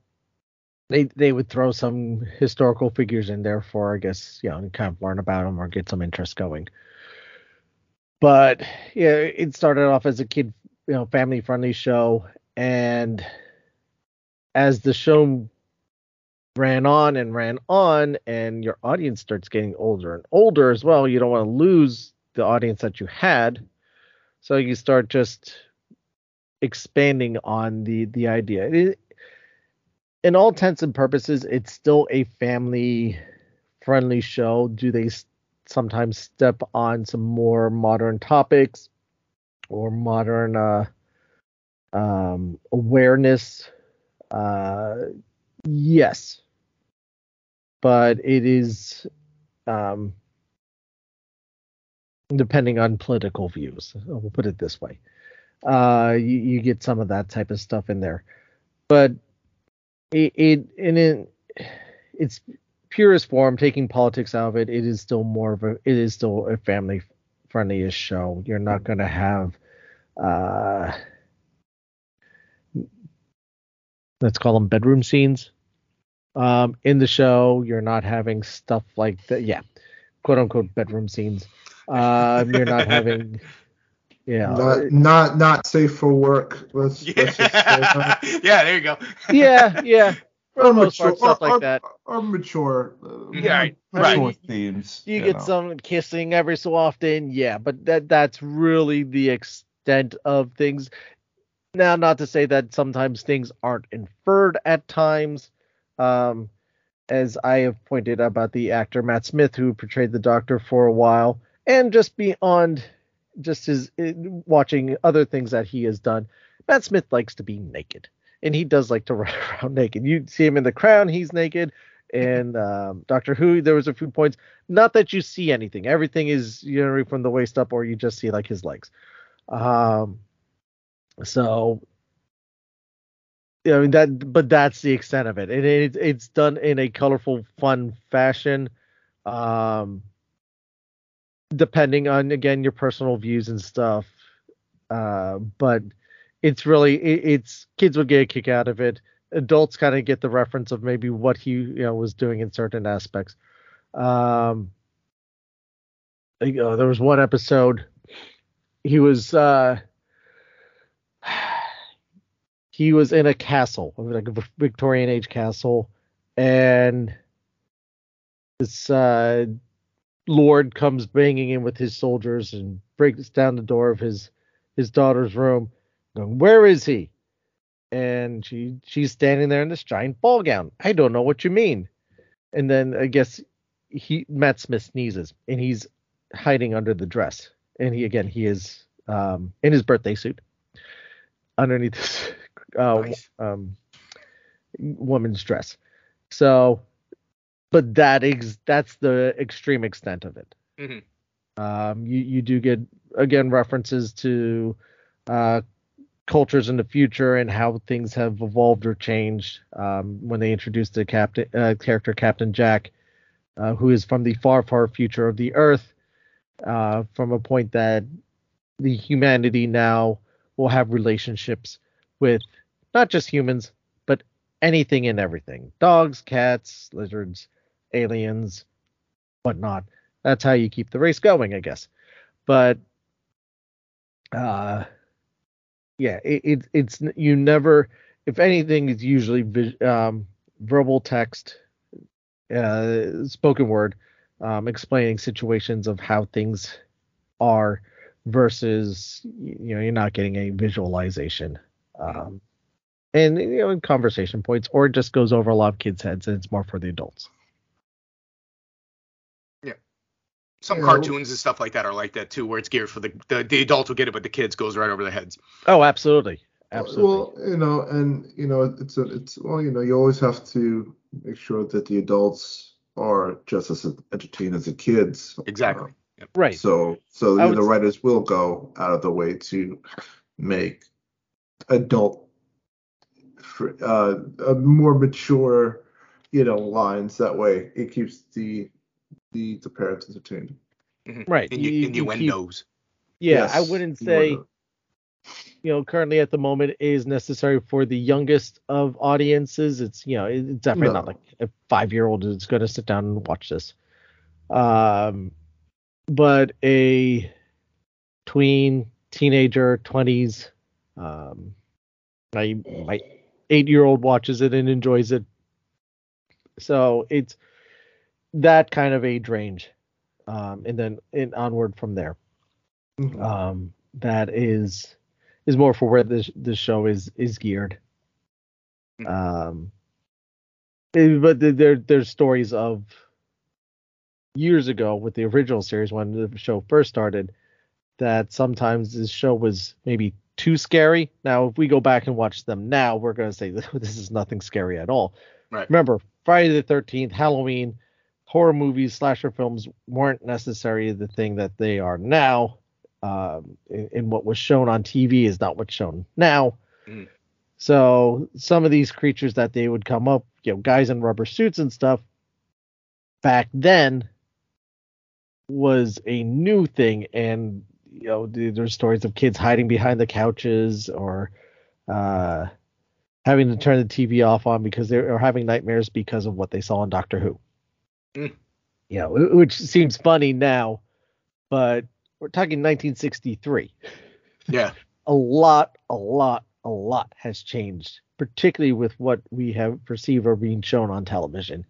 they they would throw some historical figures in there for I guess you know and kind of learn about them or get some interest going. But yeah, it started off as a kid you know family friendly show and as the show ran on and ran on and your audience starts getting older and older as well. You don't want to lose the audience that you had. So you start just expanding on the the idea. It, in all intents and purposes it's still a family friendly show. Do they sometimes step on some more modern topics or modern uh um, awareness, uh, yes, but it is um, depending on political views. We'll put it this way. Uh, you, you get some of that type of stuff in there, but it, it in it, its purest form, taking politics out of it, it is still more of a it is still a family friendly-ish show. You're not going to have uh, let's call them bedroom scenes um, in the show. You're not having stuff like that. Yeah, quote unquote bedroom scenes. Um, you're not having. *laughs* Yeah. Not not not safe for work. Let's, Yeah, let's just *laughs* yeah there you go. *laughs* yeah, yeah. For the most part, stuff or, like that. Or mature, uh, Yeah, right, mature right. themes. You get know. some kissing every so often, yeah, but that that's really the extent of things. Now, not to say that sometimes things aren't inferred at times, um, as I have pointed about the actor Matt Smith who portrayed the Doctor for a while, and just beyond just his uh, watching other things that he has done. Matt Smith likes to be naked, and he does like to *laughs* run around naked. You see him in The Crown, he's naked. And um, Doctor Who, there was a few points not that you see anything. Everything is you know from the waist up, or you just see like his legs. Um, so I mean that, but that's the extent of it, and it, it's done in a colorful, fun fashion. Um, depending on again your personal views and stuff. Uh, but it's really it, it's kids would get a kick out of it. Adults kind of get the reference of maybe what he you know was doing in certain aspects. Um, you know, there was one episode he was uh he was in a castle like a victorian age castle and this uh lord comes banging in with his soldiers and breaks down the door of his his daughter's room going where is he? And she she's standing there in this giant ball gown. I don't know what you mean. And then i guess he matt smith sneezes and he's hiding under the dress. And he again he is um in his birthday suit underneath this uh, Nice. um woman's dress so but that is that's the extreme extent of it Mhm. um you you do get again references to uh cultures in the future and how things have evolved or changed um when they introduced the captain uh, character captain jack uh, who is from the far far future of the earth uh from a point that the humanity now will have relationships with not just humans but anything and everything. Dogs cats lizards aliens whatnot. That's how you keep the race going i guess. But uh yeah it, it it's you never if anything it's usually um verbal text uh spoken word um explaining situations of how things are versus you know you're not getting a visualization um and you know in conversation points or it just goes over a lot of kids heads and it's more for the adults Yeah, Some Yeah. cartoons and stuff like that are like that too, where it's geared for the the, the adults will get it, but the kids goes right over their heads. oh absolutely absolutely Well, you know, and you know, it's a, it's well, you know, you always have to make sure that the adults are just as entertained as the kids. Exactly. Yep. Right so, so I the writers will go out of the way to make adult, uh, a more mature, you know, lines. That way, it keeps the the the parents entertained. right Innu- you- you keep- innuendos. yeah i wouldn't say wanna- you know currently at the moment is necessary for the youngest of audiences it's you know it's definitely not like a five year old is going to sit down and watch this um but a tween teenager 20s um my my eight year old watches it and enjoys it so it's that kind of age range um and then in onward from there Mhm. um, that is is more for where this this show is is geared. Hmm. Um, eh, but there there's stories of years ago with the original series when the show first started that sometimes this show was maybe too scary. Now, if we go back and watch them now, we're going to say *laughs* this is nothing scary at all. Right. Remember, Friday the 13th, Halloween, horror movies, slasher films weren't necessarily the thing that they are now. Um, in, in what was shown on TV is not what's shown now. Mm. So some of these creatures that they would come up, you know, guys in rubber suits and stuff, back then was a new thing, and you know, there's stories of kids hiding behind the couches or uh, having to turn the TV off on because they are having nightmares because of what they saw on Doctor Who. Mm. You know, which seems funny now, but we're talking 1963 Yeah. *laughs* a lot, a lot, a lot has changed, particularly with what we have perceived or being shown on television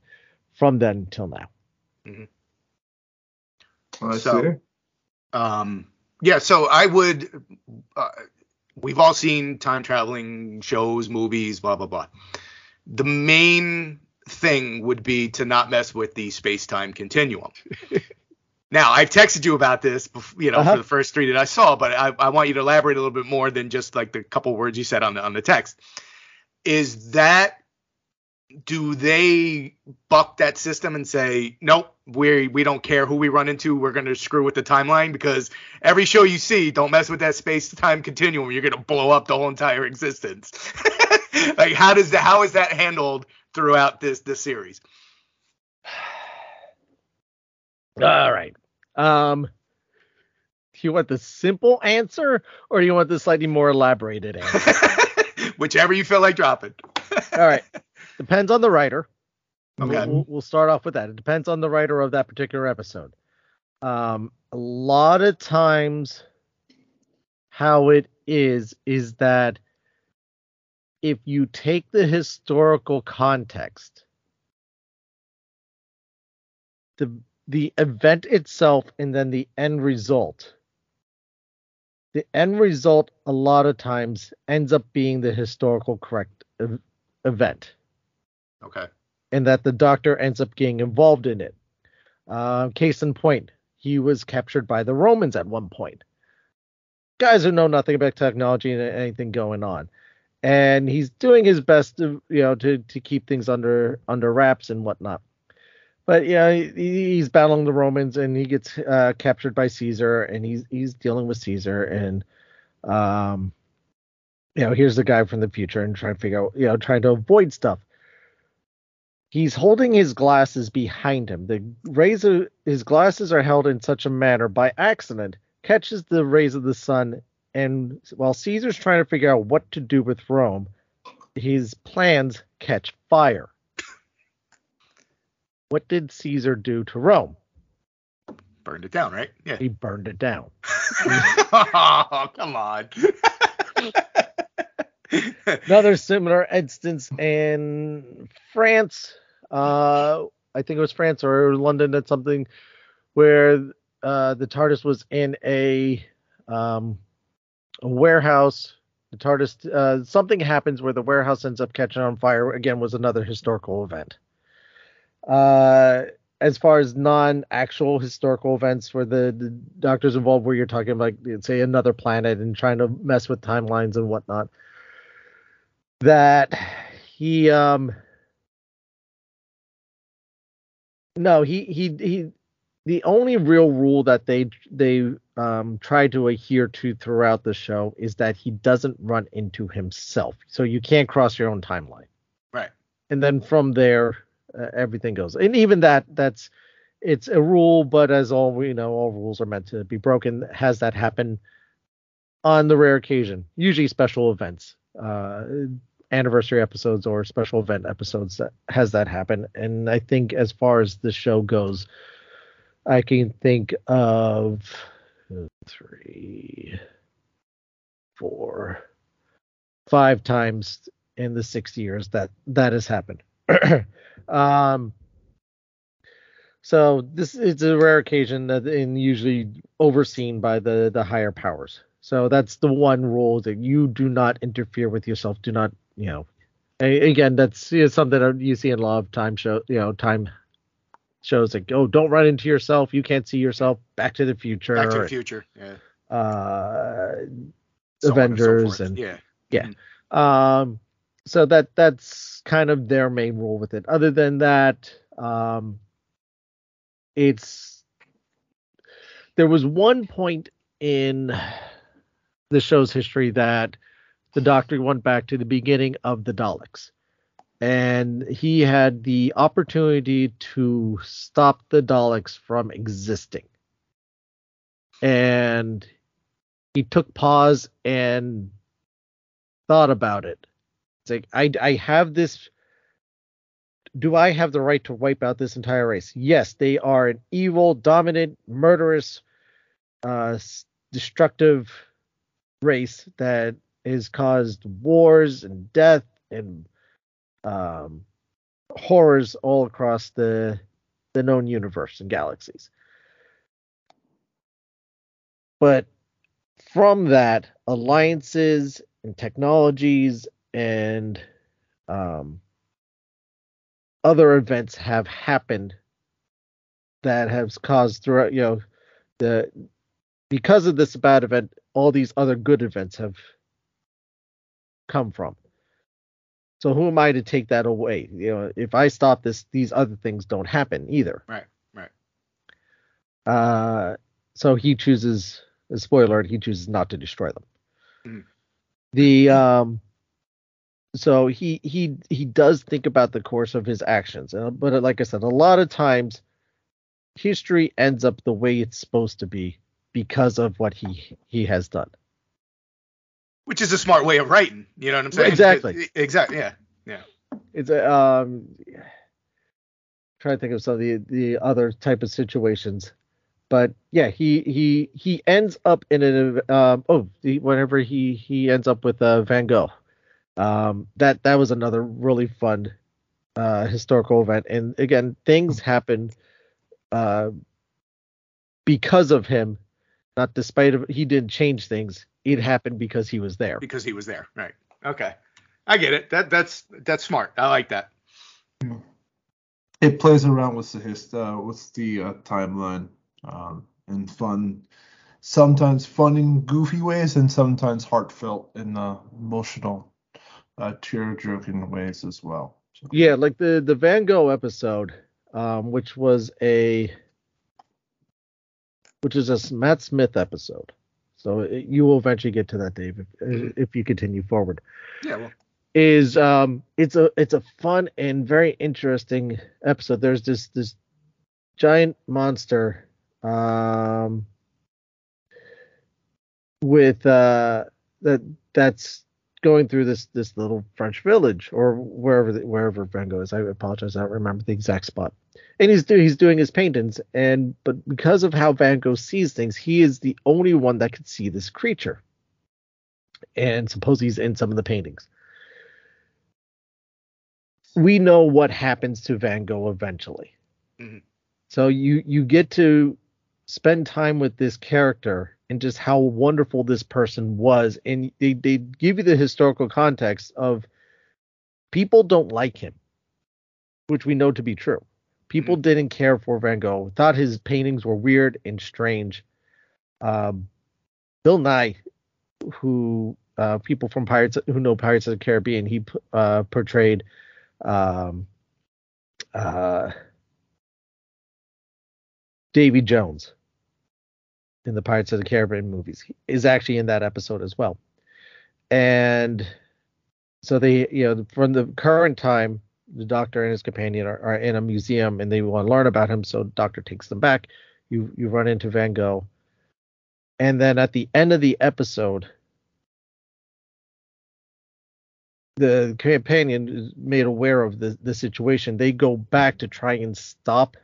from then till now. I So- Um, yeah, so I would. Uh, we've all seen time traveling shows, movies, blah blah blah. The main thing would be to not mess with the space time continuum. *laughs* now, I've texted you about this, you know, Uh-huh. for the first three that I saw, but I, I want you to elaborate a little bit more than just like the couple words you said on the on the text. Is that do they buck that system and say nope we we don't care who we run into we're going to screw with the timeline because every show you see don't mess with that space time continuum you're going to blow up the whole entire existence *laughs* like how does how is that handled throughout this this series All right. Um, do you want the simple answer or do you want the slightly more elaborated answer? *laughs* whichever you feel like dropping All right. *laughs* Depends on the writer. We'll- Okay. We'll, we'll start off with that. It depends on the writer of that particular episode. Um, a lot of times, how it is is that if you take the historical context, the the event itself and then the end result, the end result a lot of times ends up being the historical correct ev- event okay and that the doctor ends up getting involved in it. Uh, case in point, he was captured by the Romans at one point. Guys who know nothing about technology and anything going on, and he's doing his best to you know to to keep things under under wraps and whatnot. But yeah, he, he's battling the Romans and he gets uh, captured by Caesar, and he's he's dealing with Caesar and um, you know here's the guy from the future and trying to figure out you know trying to avoid stuff he's holding his glasses behind him. The rays of his glasses are held in such a manner by accident, catches the rays of the sun, and while Caesar's trying to figure out what to do with Rome, his plans catch fire. What did Caesar do to Rome? burned it down right yeah He burned it down. *laughs* oh come on *laughs* *laughs* Another similar instance in France. Uh, I think it was France or London at something where uh, the TARDIS was in a, um, a warehouse. The TARDIS, uh, something happens where the warehouse ends up catching on fire. Again, was another historical event. Uh, as far as non-actual historical events where the, the doctors involved, where you're talking about say another planet and trying to mess with timelines and whatnot that he um no he he he the only real rule that they they um try to adhere to throughout the show is that he doesn't run into himself. So you can't cross your own timeline. Right. And then from there uh, everything goes. And even that that's it's a rule but as all we know all rules are meant to be broken. Has that happen on the rare occasion usually special events uh anniversary episodes or special event episodes that has that happen. And i think as far as the show goes i can think of three four five times in the six years that that has happened. *clears throat* Um so this is a rare occasion that and usually overseen by the the higher powers so that's the one rule that you do not interfere with yourself. Do not you know again that's you know, something that you see in a lot of time show you know time shows like oh don't run into yourself. You can't see yourself. Back to the future. Back to the future. Yeah. Uh so on and so Avengers and- yeah. Um, so that that's kind of their main role with it. Other than that, um, it's there was one point in the show's history that the Doctor went back to the beginning of the Daleks, and he had the opportunity to stop the Daleks from existing, and he took pause and thought about it. It's like I I have this. Do I have the right to wipe out this entire race? Yes, they are an evil, dominant, murderous, uh, destructive race that has caused wars and death and um, horrors all across the the known universe and galaxies. But from that, alliances and technologies and um, other events have happened that has caused throughout you know the because of this bad event all these other good events have come from. So who am i to take that away? You know if i stop this these other things don't happen either. Right, right. uh so he chooses a spoiler alert, he chooses not to destroy them. Mhm. the um so he he he does think about the course of his actions uh, but uh, like i said a lot of times history ends up the way it's supposed to be because of what he he has done Which is a smart way of writing. You know what I'm saying? Exactly. Exactly. Yeah. Yeah. It's a um trying to think of some of the the other type of situations but yeah he he he ends up in an um oh the, whenever he he ends up with uh van gogh um that that was another really fun uh historical event and again things happen uh because of him not despite of he didn't change things it happened because he was there Because he was there. Right. Okay. I get it. That that's that's smart. I like that. It plays around with the hist uh, with the uh, timeline um, in fun, sometimes fun in goofy ways, and sometimes heartfelt and uh, emotional, uh, tear-jerking ways as well. So, Yeah, like the the Van Gogh episode, um, which was a which is a Matt Smith episode. So it, you will eventually get to that, Dave, if, if you continue forward. Yeah. Well. Is um, it's a it's a fun and very interesting episode. There's this this giant monster, um, with uh that that's going through this this little French village or wherever the, wherever Van Gogh is. I apologize, I don't remember the exact spot. And he's doing he's doing his paintings, and but because of how Van Gogh sees things, he is the only one that could see this creature. And suppose he's in some of the paintings. We know what happens to Van Gogh eventually. Mhm. So you you get to spend time with this character and just how wonderful this person was. And they, they give you the historical context of people don't like him which we know to be true. People didn't care for van gogh thought his paintings were weird and strange. Um, bill nighy who uh, people from pirates who know pirates of the caribbean he uh, portrayed um, uh, davy jones in the Pirates of the Caribbean movies is actually in that episode as well. And so they, you know, from the current time, the doctor and his companion are, are in a museum and they want to learn about him. So doctor takes them back. You you run into Van Gogh, and then at the end of the episode, the companion is made aware of the the situation. They go back to try and stop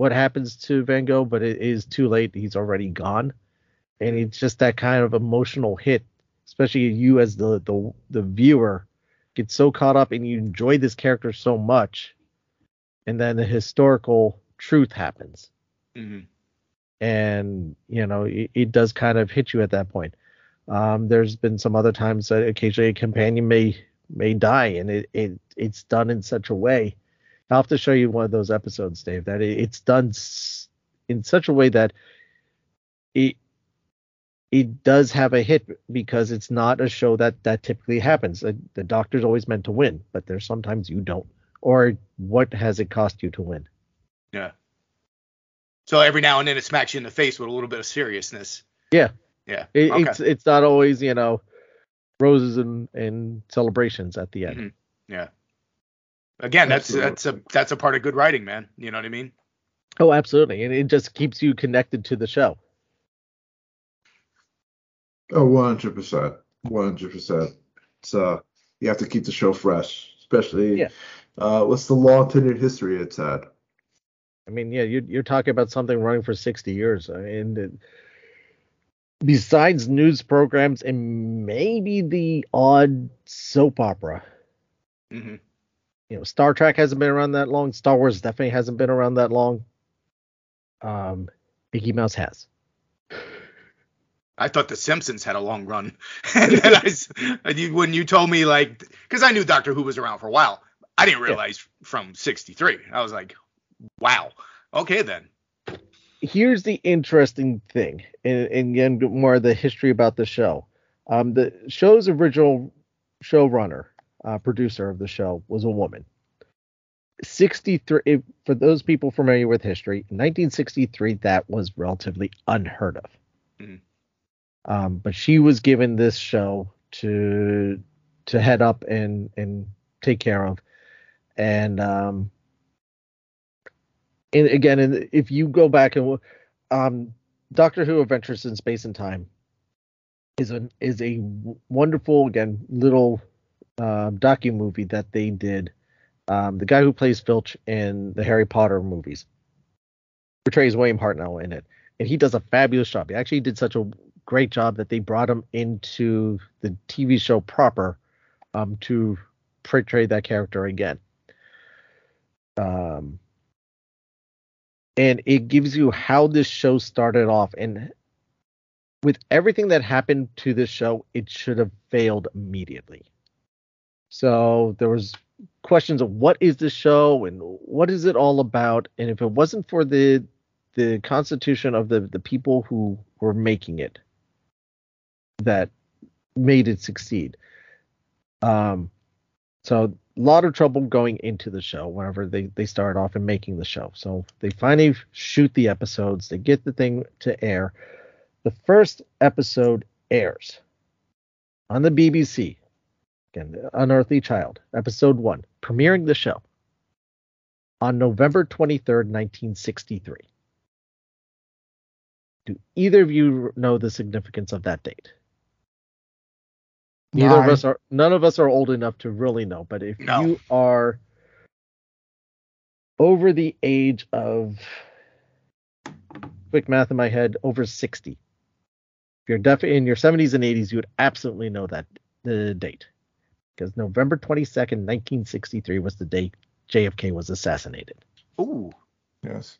what happens to Van Gogh, but it is too late. He's already gone, and it's just that kind of emotional hit, especially you as the the the viewer get so caught up and you enjoy this character so much, and then the historical truth happens, hmm and you know it, it does kind of hit you at that point. Um, there's been some other times that occasionally a companion may may die, and it, it it's done in such a way. I'll have to show you one of those episodes, Dave. That it's done in such a way that it it does have a hit because it's not a show that that typically happens. The, Doctor's always meant to win, but there's sometimes you don't. Or what has it cost you to win? Yeah. So every now and then it smacks you in the face with a little bit of seriousness. Yeah. Yeah. It, okay. It's it's not always you know roses and, and celebrations at the end. Mhm. Yeah. Again, that's Absolutely. that's a that's a part of good writing, man. You know what I mean? Oh, absolutely, and it just keeps you connected to the show. Oh, 100%. 100%. It's, uh, you have to keep the show fresh, especially Yeah. uh, what's the long tenured history it's had. I mean, yeah, you're you're talking about something running for 60 years, I mean, it- besides news programs and maybe the odd soap opera. hmm You know, Star Trek hasn't been around that long. Star Wars definitely hasn't been around that long. Um, Mickey Mouse has. I thought The Simpsons had a long run, *laughs* and then I, s- and you, when you told me like, because I knew Doctor Who was around for a while, I didn't realize from '63. I was like, wow, okay then. here's the interesting thing, and, and again, more of the history about the show. Um, the show's original showrunner, uh, producer of the show, was a woman. 63, for those people familiar with history, 1963, that was relatively unheard of. Mhm. Um, but she was given this show to to head up and and take care of, and um, and again, and if you go back and um, Doctor Who: Adventures in Space and Time is a is a wonderful again little uh, docu movie that they did. Um, the guy who plays Filch in the Harry Potter movies portrays William Hartnell in it, and he does a fabulous job. He actually did such a great job that they brought him into the TV show proper um, to portray that character again. Um, and it gives you how this show started off and with everything that happened to this show it should have failed immediately so there was questions of what is this show and what is it all about and if it wasn't for the the constitution of the the people who were making it that made it succeed um so a lot of trouble going into the show whenever they they start off and making the show. So they finally shoot the episodes, they get the thing to air. The first episode airs on the BBC. Again, The Unearthly Child, episode 1, premiering the show on November 23rd, 1963. Do either of you know the significance of that date? Neither of us are none of us are old enough to really know, but if No. you are over the age of quick math in my head, over 60. If you're def- in your 70s and 80s, you would absolutely know that the date. Because November 22nd, 1963 was the day JFK was assassinated. Ooh, Yes.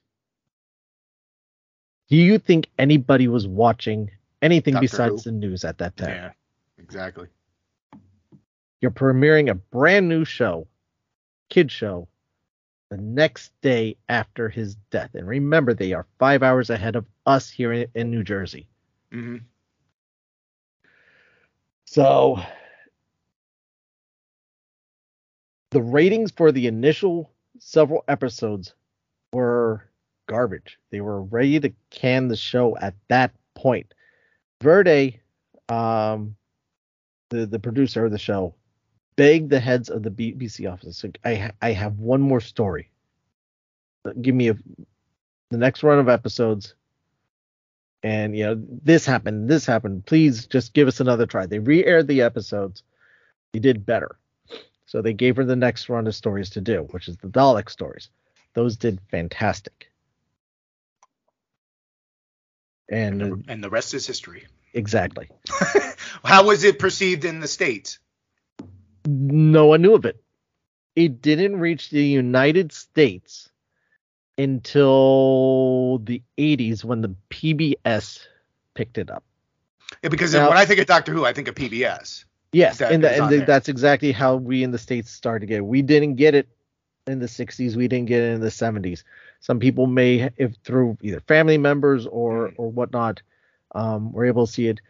Do you think anybody was watching anything Doctor besides Who. the news at that time? yeah, exactly. You're premiering a brand new show, kid show, the next day after his death. And remember, they are five hours ahead of us here in, in New Jersey. hmm So the ratings for the initial several episodes were garbage. They were ready to can the show at that point. Verity, um, the the producer of the show, begged the heads of the BBC office. like, I I have one more story. Give me a the next run of episodes. And you know this happened, this happened. Please just give us another try. They re-aired the episodes. They did better. So they gave her the next run of stories to do, which is the Dalek stories. Those did fantastic. And And the rest is history. exactly. *laughs* How was it perceived in the states? No one knew of it. It didn't reach the United States until the 80s when the PBS picked it up. Yeah, because Now- when I think of Doctor Who, I think of PBS. Yes, That and, tha- and on th- there. that's exactly how we in the states started to get. It. We didn't get it in the 60s. We didn't get it in the 70s. Some people may, if through either family members or Mm. or whatnot, um, were able to see it.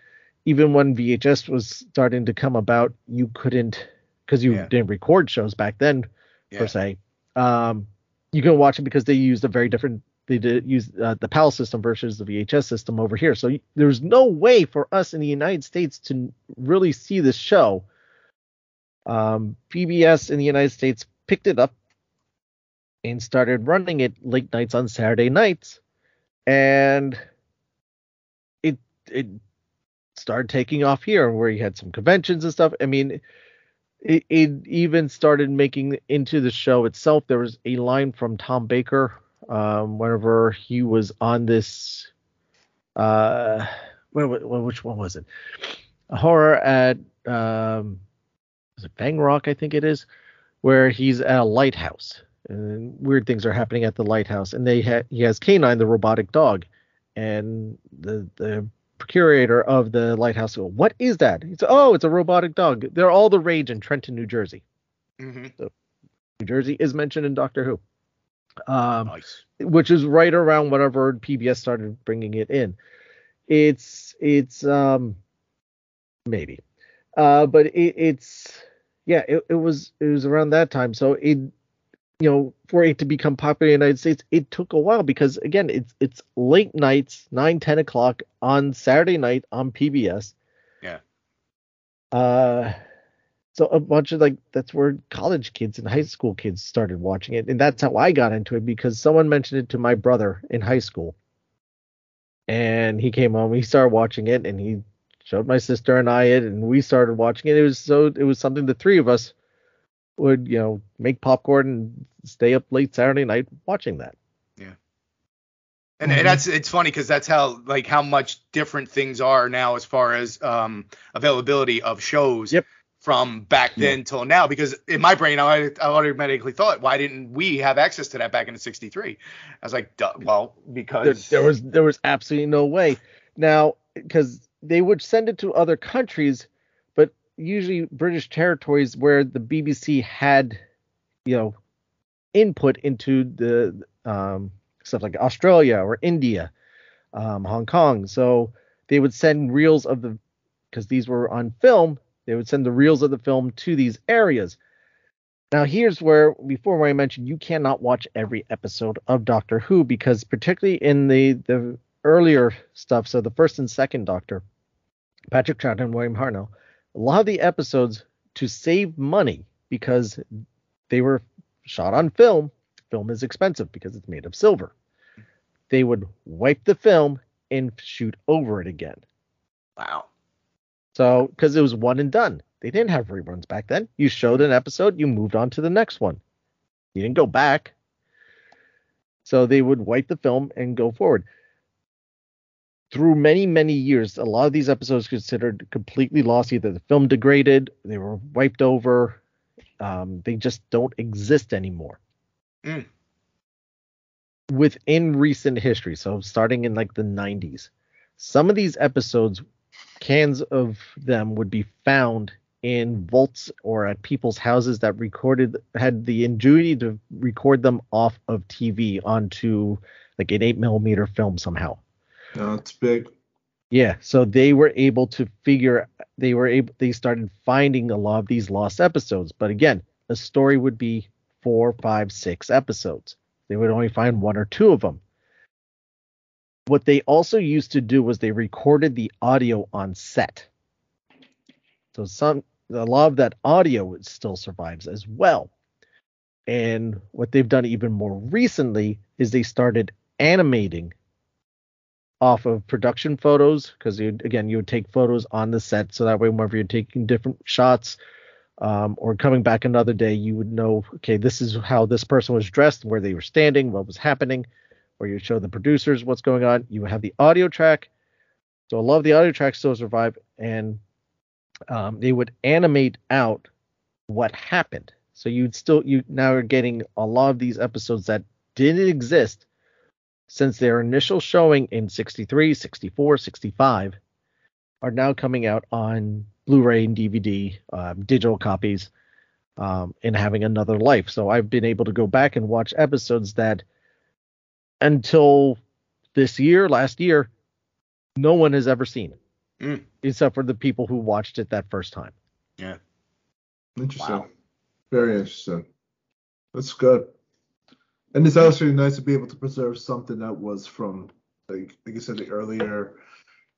Even when VHS was starting to come about, you couldn't because you Yeah. didn't record shows back then Yeah. per se. Um, you can watch it because they used a very different. They use uh, the PAL system versus the VHS system over here. So there's no way for us in the United States to really see this show. Um, PBS in the United States picked it up and started running it late nights on Saturday nights, and it it started taking off here, where you had some conventions and stuff. I mean, it, it even started making into the show itself. There was a line from Tom Baker, um, whenever he was on this, uh, where, where, which one was it? A horror at um, was it Fang Rock? I think it is, where he's at a lighthouse and weird things are happening at the lighthouse. And they ha- he has K9, the robotic dog, and the the procurator of the lighthouse "What is that?" He said, "Oh, it's a robotic dog. They're all the rage in Trenton, New Jersey. hmm New Jersey is mentioned in Doctor Who." Um, Nice. which is right around whenever PBS started bringing it in. It's it's um maybe, uh, but it, it's yeah, it, it was it was around that time. So it you know for it to become popular in the United States, it took a while because again it's it's late nights, nine ten o'clock on Saturday night on PBS. Yeah. Uh. So a bunch of like that's where college kids and high school kids started watching it, and that's how I got into it because someone mentioned it to my brother in high school, and he came home, he started watching it, and he showed my sister and I it, and we started watching it. It was so it was something the three of us would you know make popcorn and stay up late Saturday night watching that. And, and that's it's funny because that's how like how much different things are now as far as um availability of shows Yep. From back then till now. Because in my brain, I, I automatically thought, why didn't we have access to that back in '63? I was like, well, there, because there was there was absolutely no way. Now, because they would send it to other countries, but usually British territories where the BBC had, you know, input into the um, stuff like Australia or India, um, Hong Kong. So they would send reels of the because these were on film. They would send the reels of the film to these areas. Now, here's where, before where I mentioned, you cannot watch every episode of Doctor Who because, particularly in the the earlier stuff, so the first and second Doctor, Patrick Troughton and William Hartnell, a lot of the episodes to save money because they were shot on film. Film is expensive because it's made of silver. They would wipe the film and shoot over it again. wow, So, because it was one and done. They didn't have reruns back then. You showed an episode, you moved on to the next one. You didn't go back. So they would wipe the film and go forward. Through many, many years, a lot of these episodes considered completely lost. Either the film degraded, they were wiped over, um, they just don't exist anymore. Mm. Within recent history, so starting in like the 90s, some of these episodes cans of them would be found in vaults or at people's houses that recorded had the ingenuity to record them off of TV onto like an eight millimeter film somehow. It's big. Yeah, so they were able to figure they were able they started finding a lot of these lost episodes. But again, a story would be four, five, six episodes. They would only find one or two of them. What they also used to do was they recorded the audio on set. So some a lot of that audio still survives as well. And what they've done even more recently is they started animating off of production photos because again you would take photos on the set so that way whenever you're taking different shots um, or coming back another day you would know okay this is how this person was dressed where they were standing what was happening or you show the producers what's going on. You have the audio track. So a lot of the audio tracks still survive and um, they would animate out what happened. So you'd still you now are getting a lot of these episodes that didn't exist since their initial showing in 63, 64, 65 are now coming out on Blu-ray and DVD, um, digital copies, um, and having another life. So I've been able to go back and watch episodes that until this year, last year, no one has ever seen, Mm. except for the people who watched it that first time. Yeah. Interesting. Wow. Very interesting. That's good. And it's actually nice to be able to preserve something that was from, like, like you said, the earlier,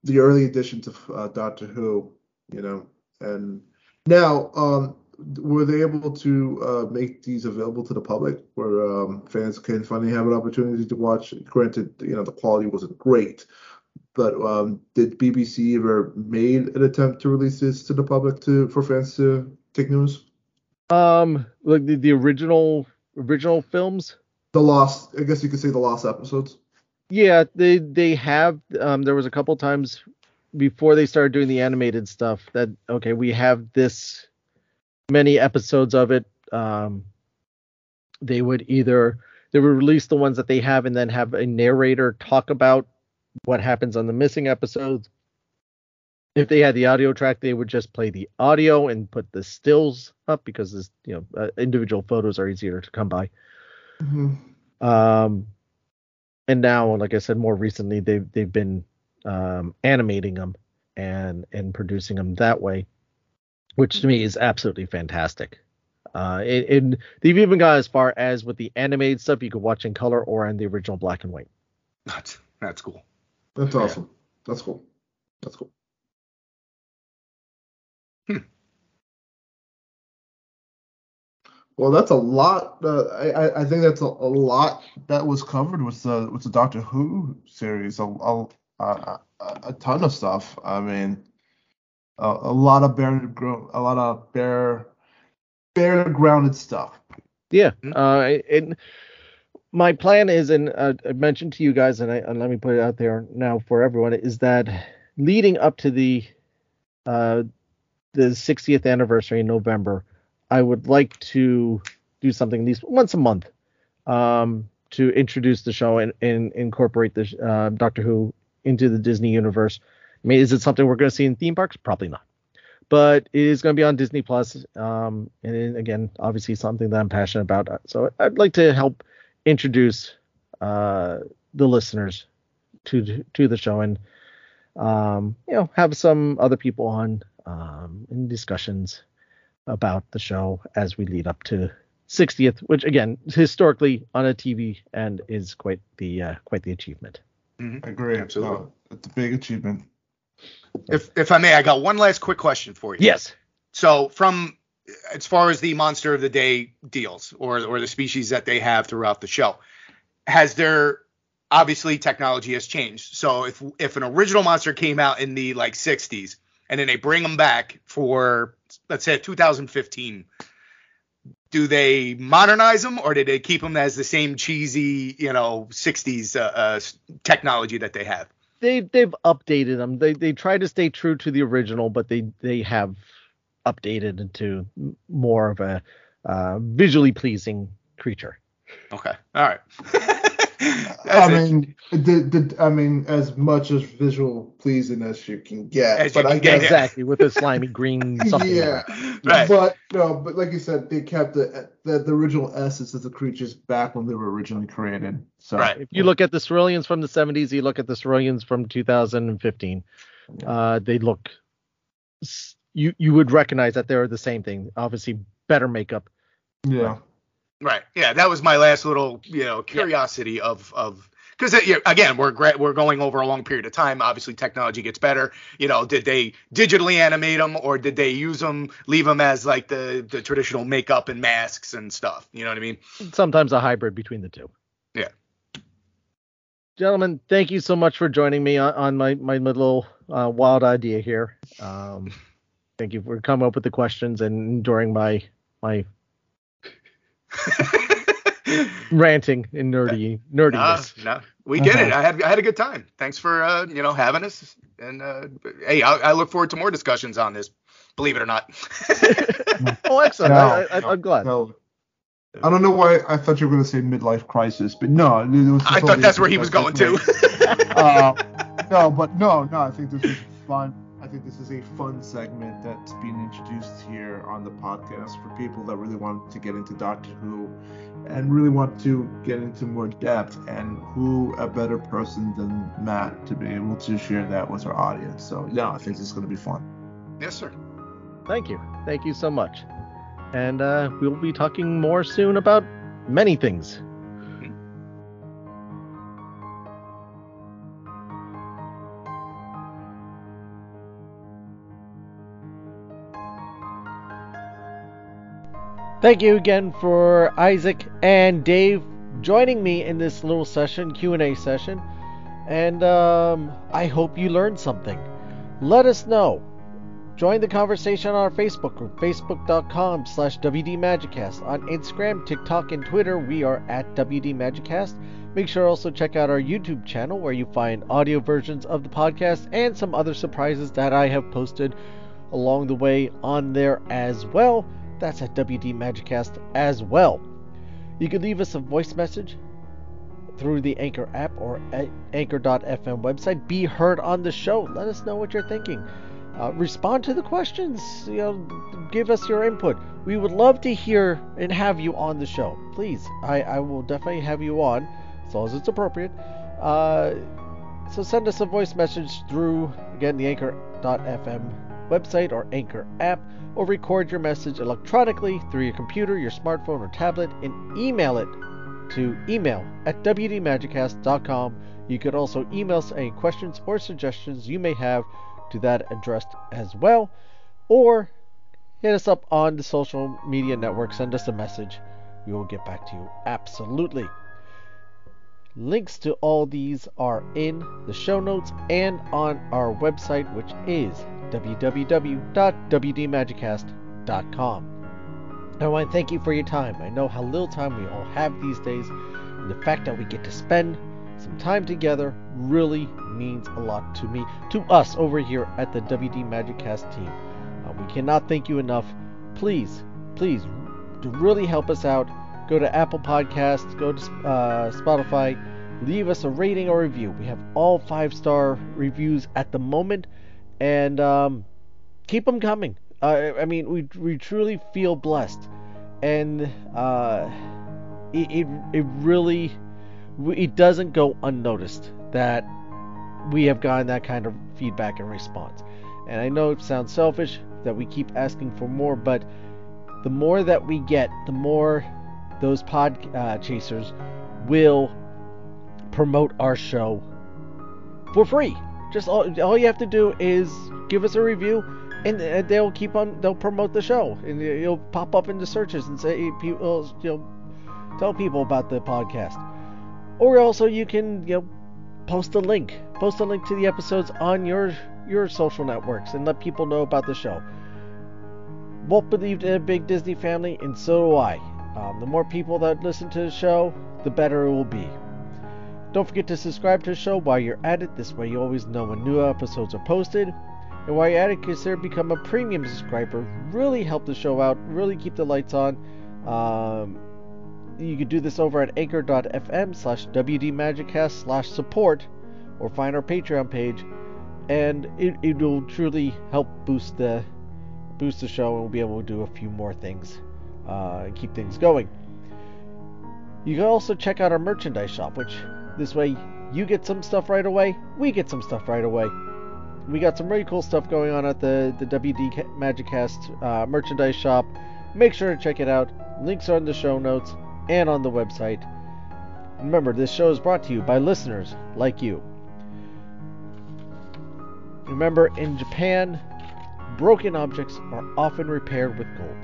the early editions of uh, Doctor Who, you know. And now, um, were they able to uh, make these available to the public, where um, fans can finally have an opportunity to watch? Granted, you know, the quality wasn't great, but um, did BBC ever made an attempt to release this to the public to for fans to take news? Um, like the, the original original films. The lost, I guess you could say the lost episodes. Yeah, they they have. Um, there was a couple times before they started doing the animated stuff that okay, we have this many episodes of it. Um, they would either they would release the ones that they have and then have a narrator talk about what happens on the missing episodes. If they had the audio track, they would just play the audio and put the stills up because this, you know, uh, individual photos are easier to come by. Um, and now, like I said, more recently, they've they've been um, animating them and and producing them that way, which to me is absolutely fantastic. Uh, it, it, they've even got as far as with the animated stuff you could watch in color or in the original black and white. That's that's cool. That's awesome. That's cool. That's cool. Hmm. Well, that's a lot. Uh, I I- I think that's a, a lot that was covered with the with the Doctor Who series. A a, a, a ton of stuff. I mean, a, a lot of bare gro- a lot of bare bare grounded stuff. Yeah. Mhm. Uh, and my plan is, and uh, I mentioned to you guys, and, I, and let me put it out there now for everyone, is that leading up to the uh, the 60th anniversary in November, I would like to do something at least once a month um, to introduce the show and, and incorporate the uh, Doctor Who into the Disney universe. I mean, is it something we're going to see in theme parks? Probably not but it is going to be on Disney Plus. Um, and then, again, obviously something that I'm passionate about. So I'd like to help introduce uh, the listeners to to the show and um, you know have some other people on um, in discussions about the show as we lead up to 60th, which again historically on a TV and is quite the uh, quite the achievement. I agree. Absolutely. No, it's a big achievement. If if I may, I got one last quick question for you. Yes. So from as far as the monster of the day deals or or the species that they have throughout the show, has there obviously technology has changed. So if if an original monster came out in the like 60s and then they bring them back for let's say 2015 do they modernize them or did they keep them as the same cheesy you know 60s uh, uh, technology that they have they they've updated them. They they try to stay true to the original, but they they have updated into more of a uh, visually pleasing creature. okay all right *laughs* *laughs* I mean, the, the, I mean, as much as visual pleasing as you can get. As you but I can get, guess, Exactly, with a *laughs* slimy green something. yeah. it. right But no, but like you said, they kept the, the the original essence of the creatures back when they were originally created. So Right. If you look at the Silurians from the 70s, you look at the Silurians from 2015, uh, they look. You you would recognize that they're the same thing. Obviously, better makeup. yeah. Right. Yeah, that was my last little, you know, curiosity of of because again, we're we're going over a long period of time. Obviously, technology gets better. You know, did they digitally animate them or did they use them, leave them as like the the traditional makeup and masks and stuff? You know what I mean? Sometimes a hybrid between the two. Yeah. Gentlemen, thank you so much for joining me on, on my my little uh, wild idea here. Um, thank you for coming up with the questions and during my my ranting and nerdy no, nerdiness. no, we did it. Uh-huh. I had I had a good time. Thanks for uh, you know having us. And uh, hey, I, I look forward to more discussions on this. Believe it or not. *laughs* Oh, excellent! No, I, I, no, I'm glad. no. I don't know why I thought you were going to say midlife crisis, but no, was I thought that's where he was going to. *laughs* uh, no, but no, no. I think this is fun. I think this is a fun segment that's being introduced here on the podcast for people that really want to get into Doctor Who and really want to get into more depth. And who a better person than Matt to be able to share that with our audience? So yeah, I think it's going to be fun. Yes, sir. Thank you. Thank you so much. And uh, we'll be talking more soon about many things. Thank you again for Isaac and Dave joining me in this little session, Q&A session. And um, I hope you learned something. Let us know. Join the conversation on our Facebook group, facebook.com slash WDMagicast. On Instagram, TikTok, and Twitter, we are at WDMagicast. Make sure also check out our YouTube channel where you find audio versions of the podcast and some other surprises that I have posted along the way on there as well. That's at WD Magicast as well. You can leave us a voice message through the Anchor app or Anchor.fm website. Be heard on the show. Let us know what you're thinking. Uh, respond to the questions. You know, give us your input. We would love to hear and have you on the show. Please, I, I will definitely have you on as long as it's appropriate. Uh, so send us a voice message through again the Anchor.fm website or Anchor app, or record your message electronically through your computer, your smartphone, or tablet and email it to email at wdmagicast.com. You could also email us any questions or suggestions you may have to that address as well, or hit us up on the social media network. Send us a message. We will get back to you absolutely. Links to all these are in the show notes and on our website, which is www.wdmagicast.com. I want to thank you for your time. I know how little time we all have these days, and the fact that we get to spend some time together really means a lot to me, to us over here at the WD Magicast team. Uh, we cannot thank you enough. Please, please, to really help us out, go to Apple Podcasts, go to uh, Spotify, leave us a rating or review. We have all five star reviews at the moment, and um, keep them coming. Uh, I mean, we we truly feel blessed, and uh, it, it it really it doesn't go unnoticed that we have gotten that kind of feedback and response. And I know it sounds selfish that we keep asking for more, but the more that we get, the more those pod uh, chasers will promote our show for free. Just all, all you have to do is give us a review and they'll keep on they'll promote the show and you'll pop up in the searches and say people you know tell people about the podcast. Or also you can you know post a link post a link to the episodes on your your social networks and let people know about the show. Walt believed in a big Disney family and so do I. Um, the more people that listen to the show the better it will be don't forget to subscribe to the show while you're at it this way you always know when new episodes are posted and while you're at it, consider become a premium subscriber. Really help the show out. Really keep the lights on. Um, you can do this over at anchor.fm slash wdmagicast slash support or find our Patreon page. And it, it will truly help boost the boost the show and we'll be able to do a few more things uh, and keep things going. You can also check out our merchandise shop, which this way you get some stuff right away, we get some stuff right away we got some really cool stuff going on at the, the WD Magicast uh, merchandise shop. Make sure to check it out. Links are in the show notes and on the website. Remember, this show is brought to you by listeners like you. Remember, in Japan, broken objects are often repaired with gold.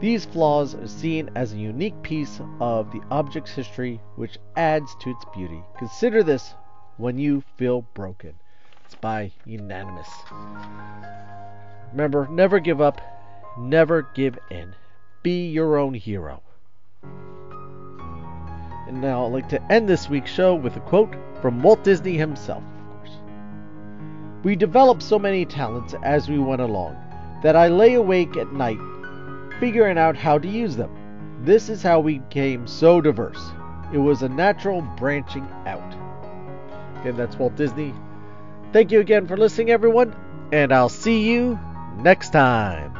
These flaws are seen as a unique piece of the object's history, which adds to its beauty. Consider this when you feel broken It's by unanimous. Remember, never give up, never give in. Be your own hero. And now I'd like to end this week's show with a quote from Walt Disney himself, of course. We developed so many talents as we went along that I lay awake at night figuring out how to use them. This is how we became so diverse. It was a natural branching out. Again, that's Walt Disney Thank you again for listening, everyone, and I'll see you next time.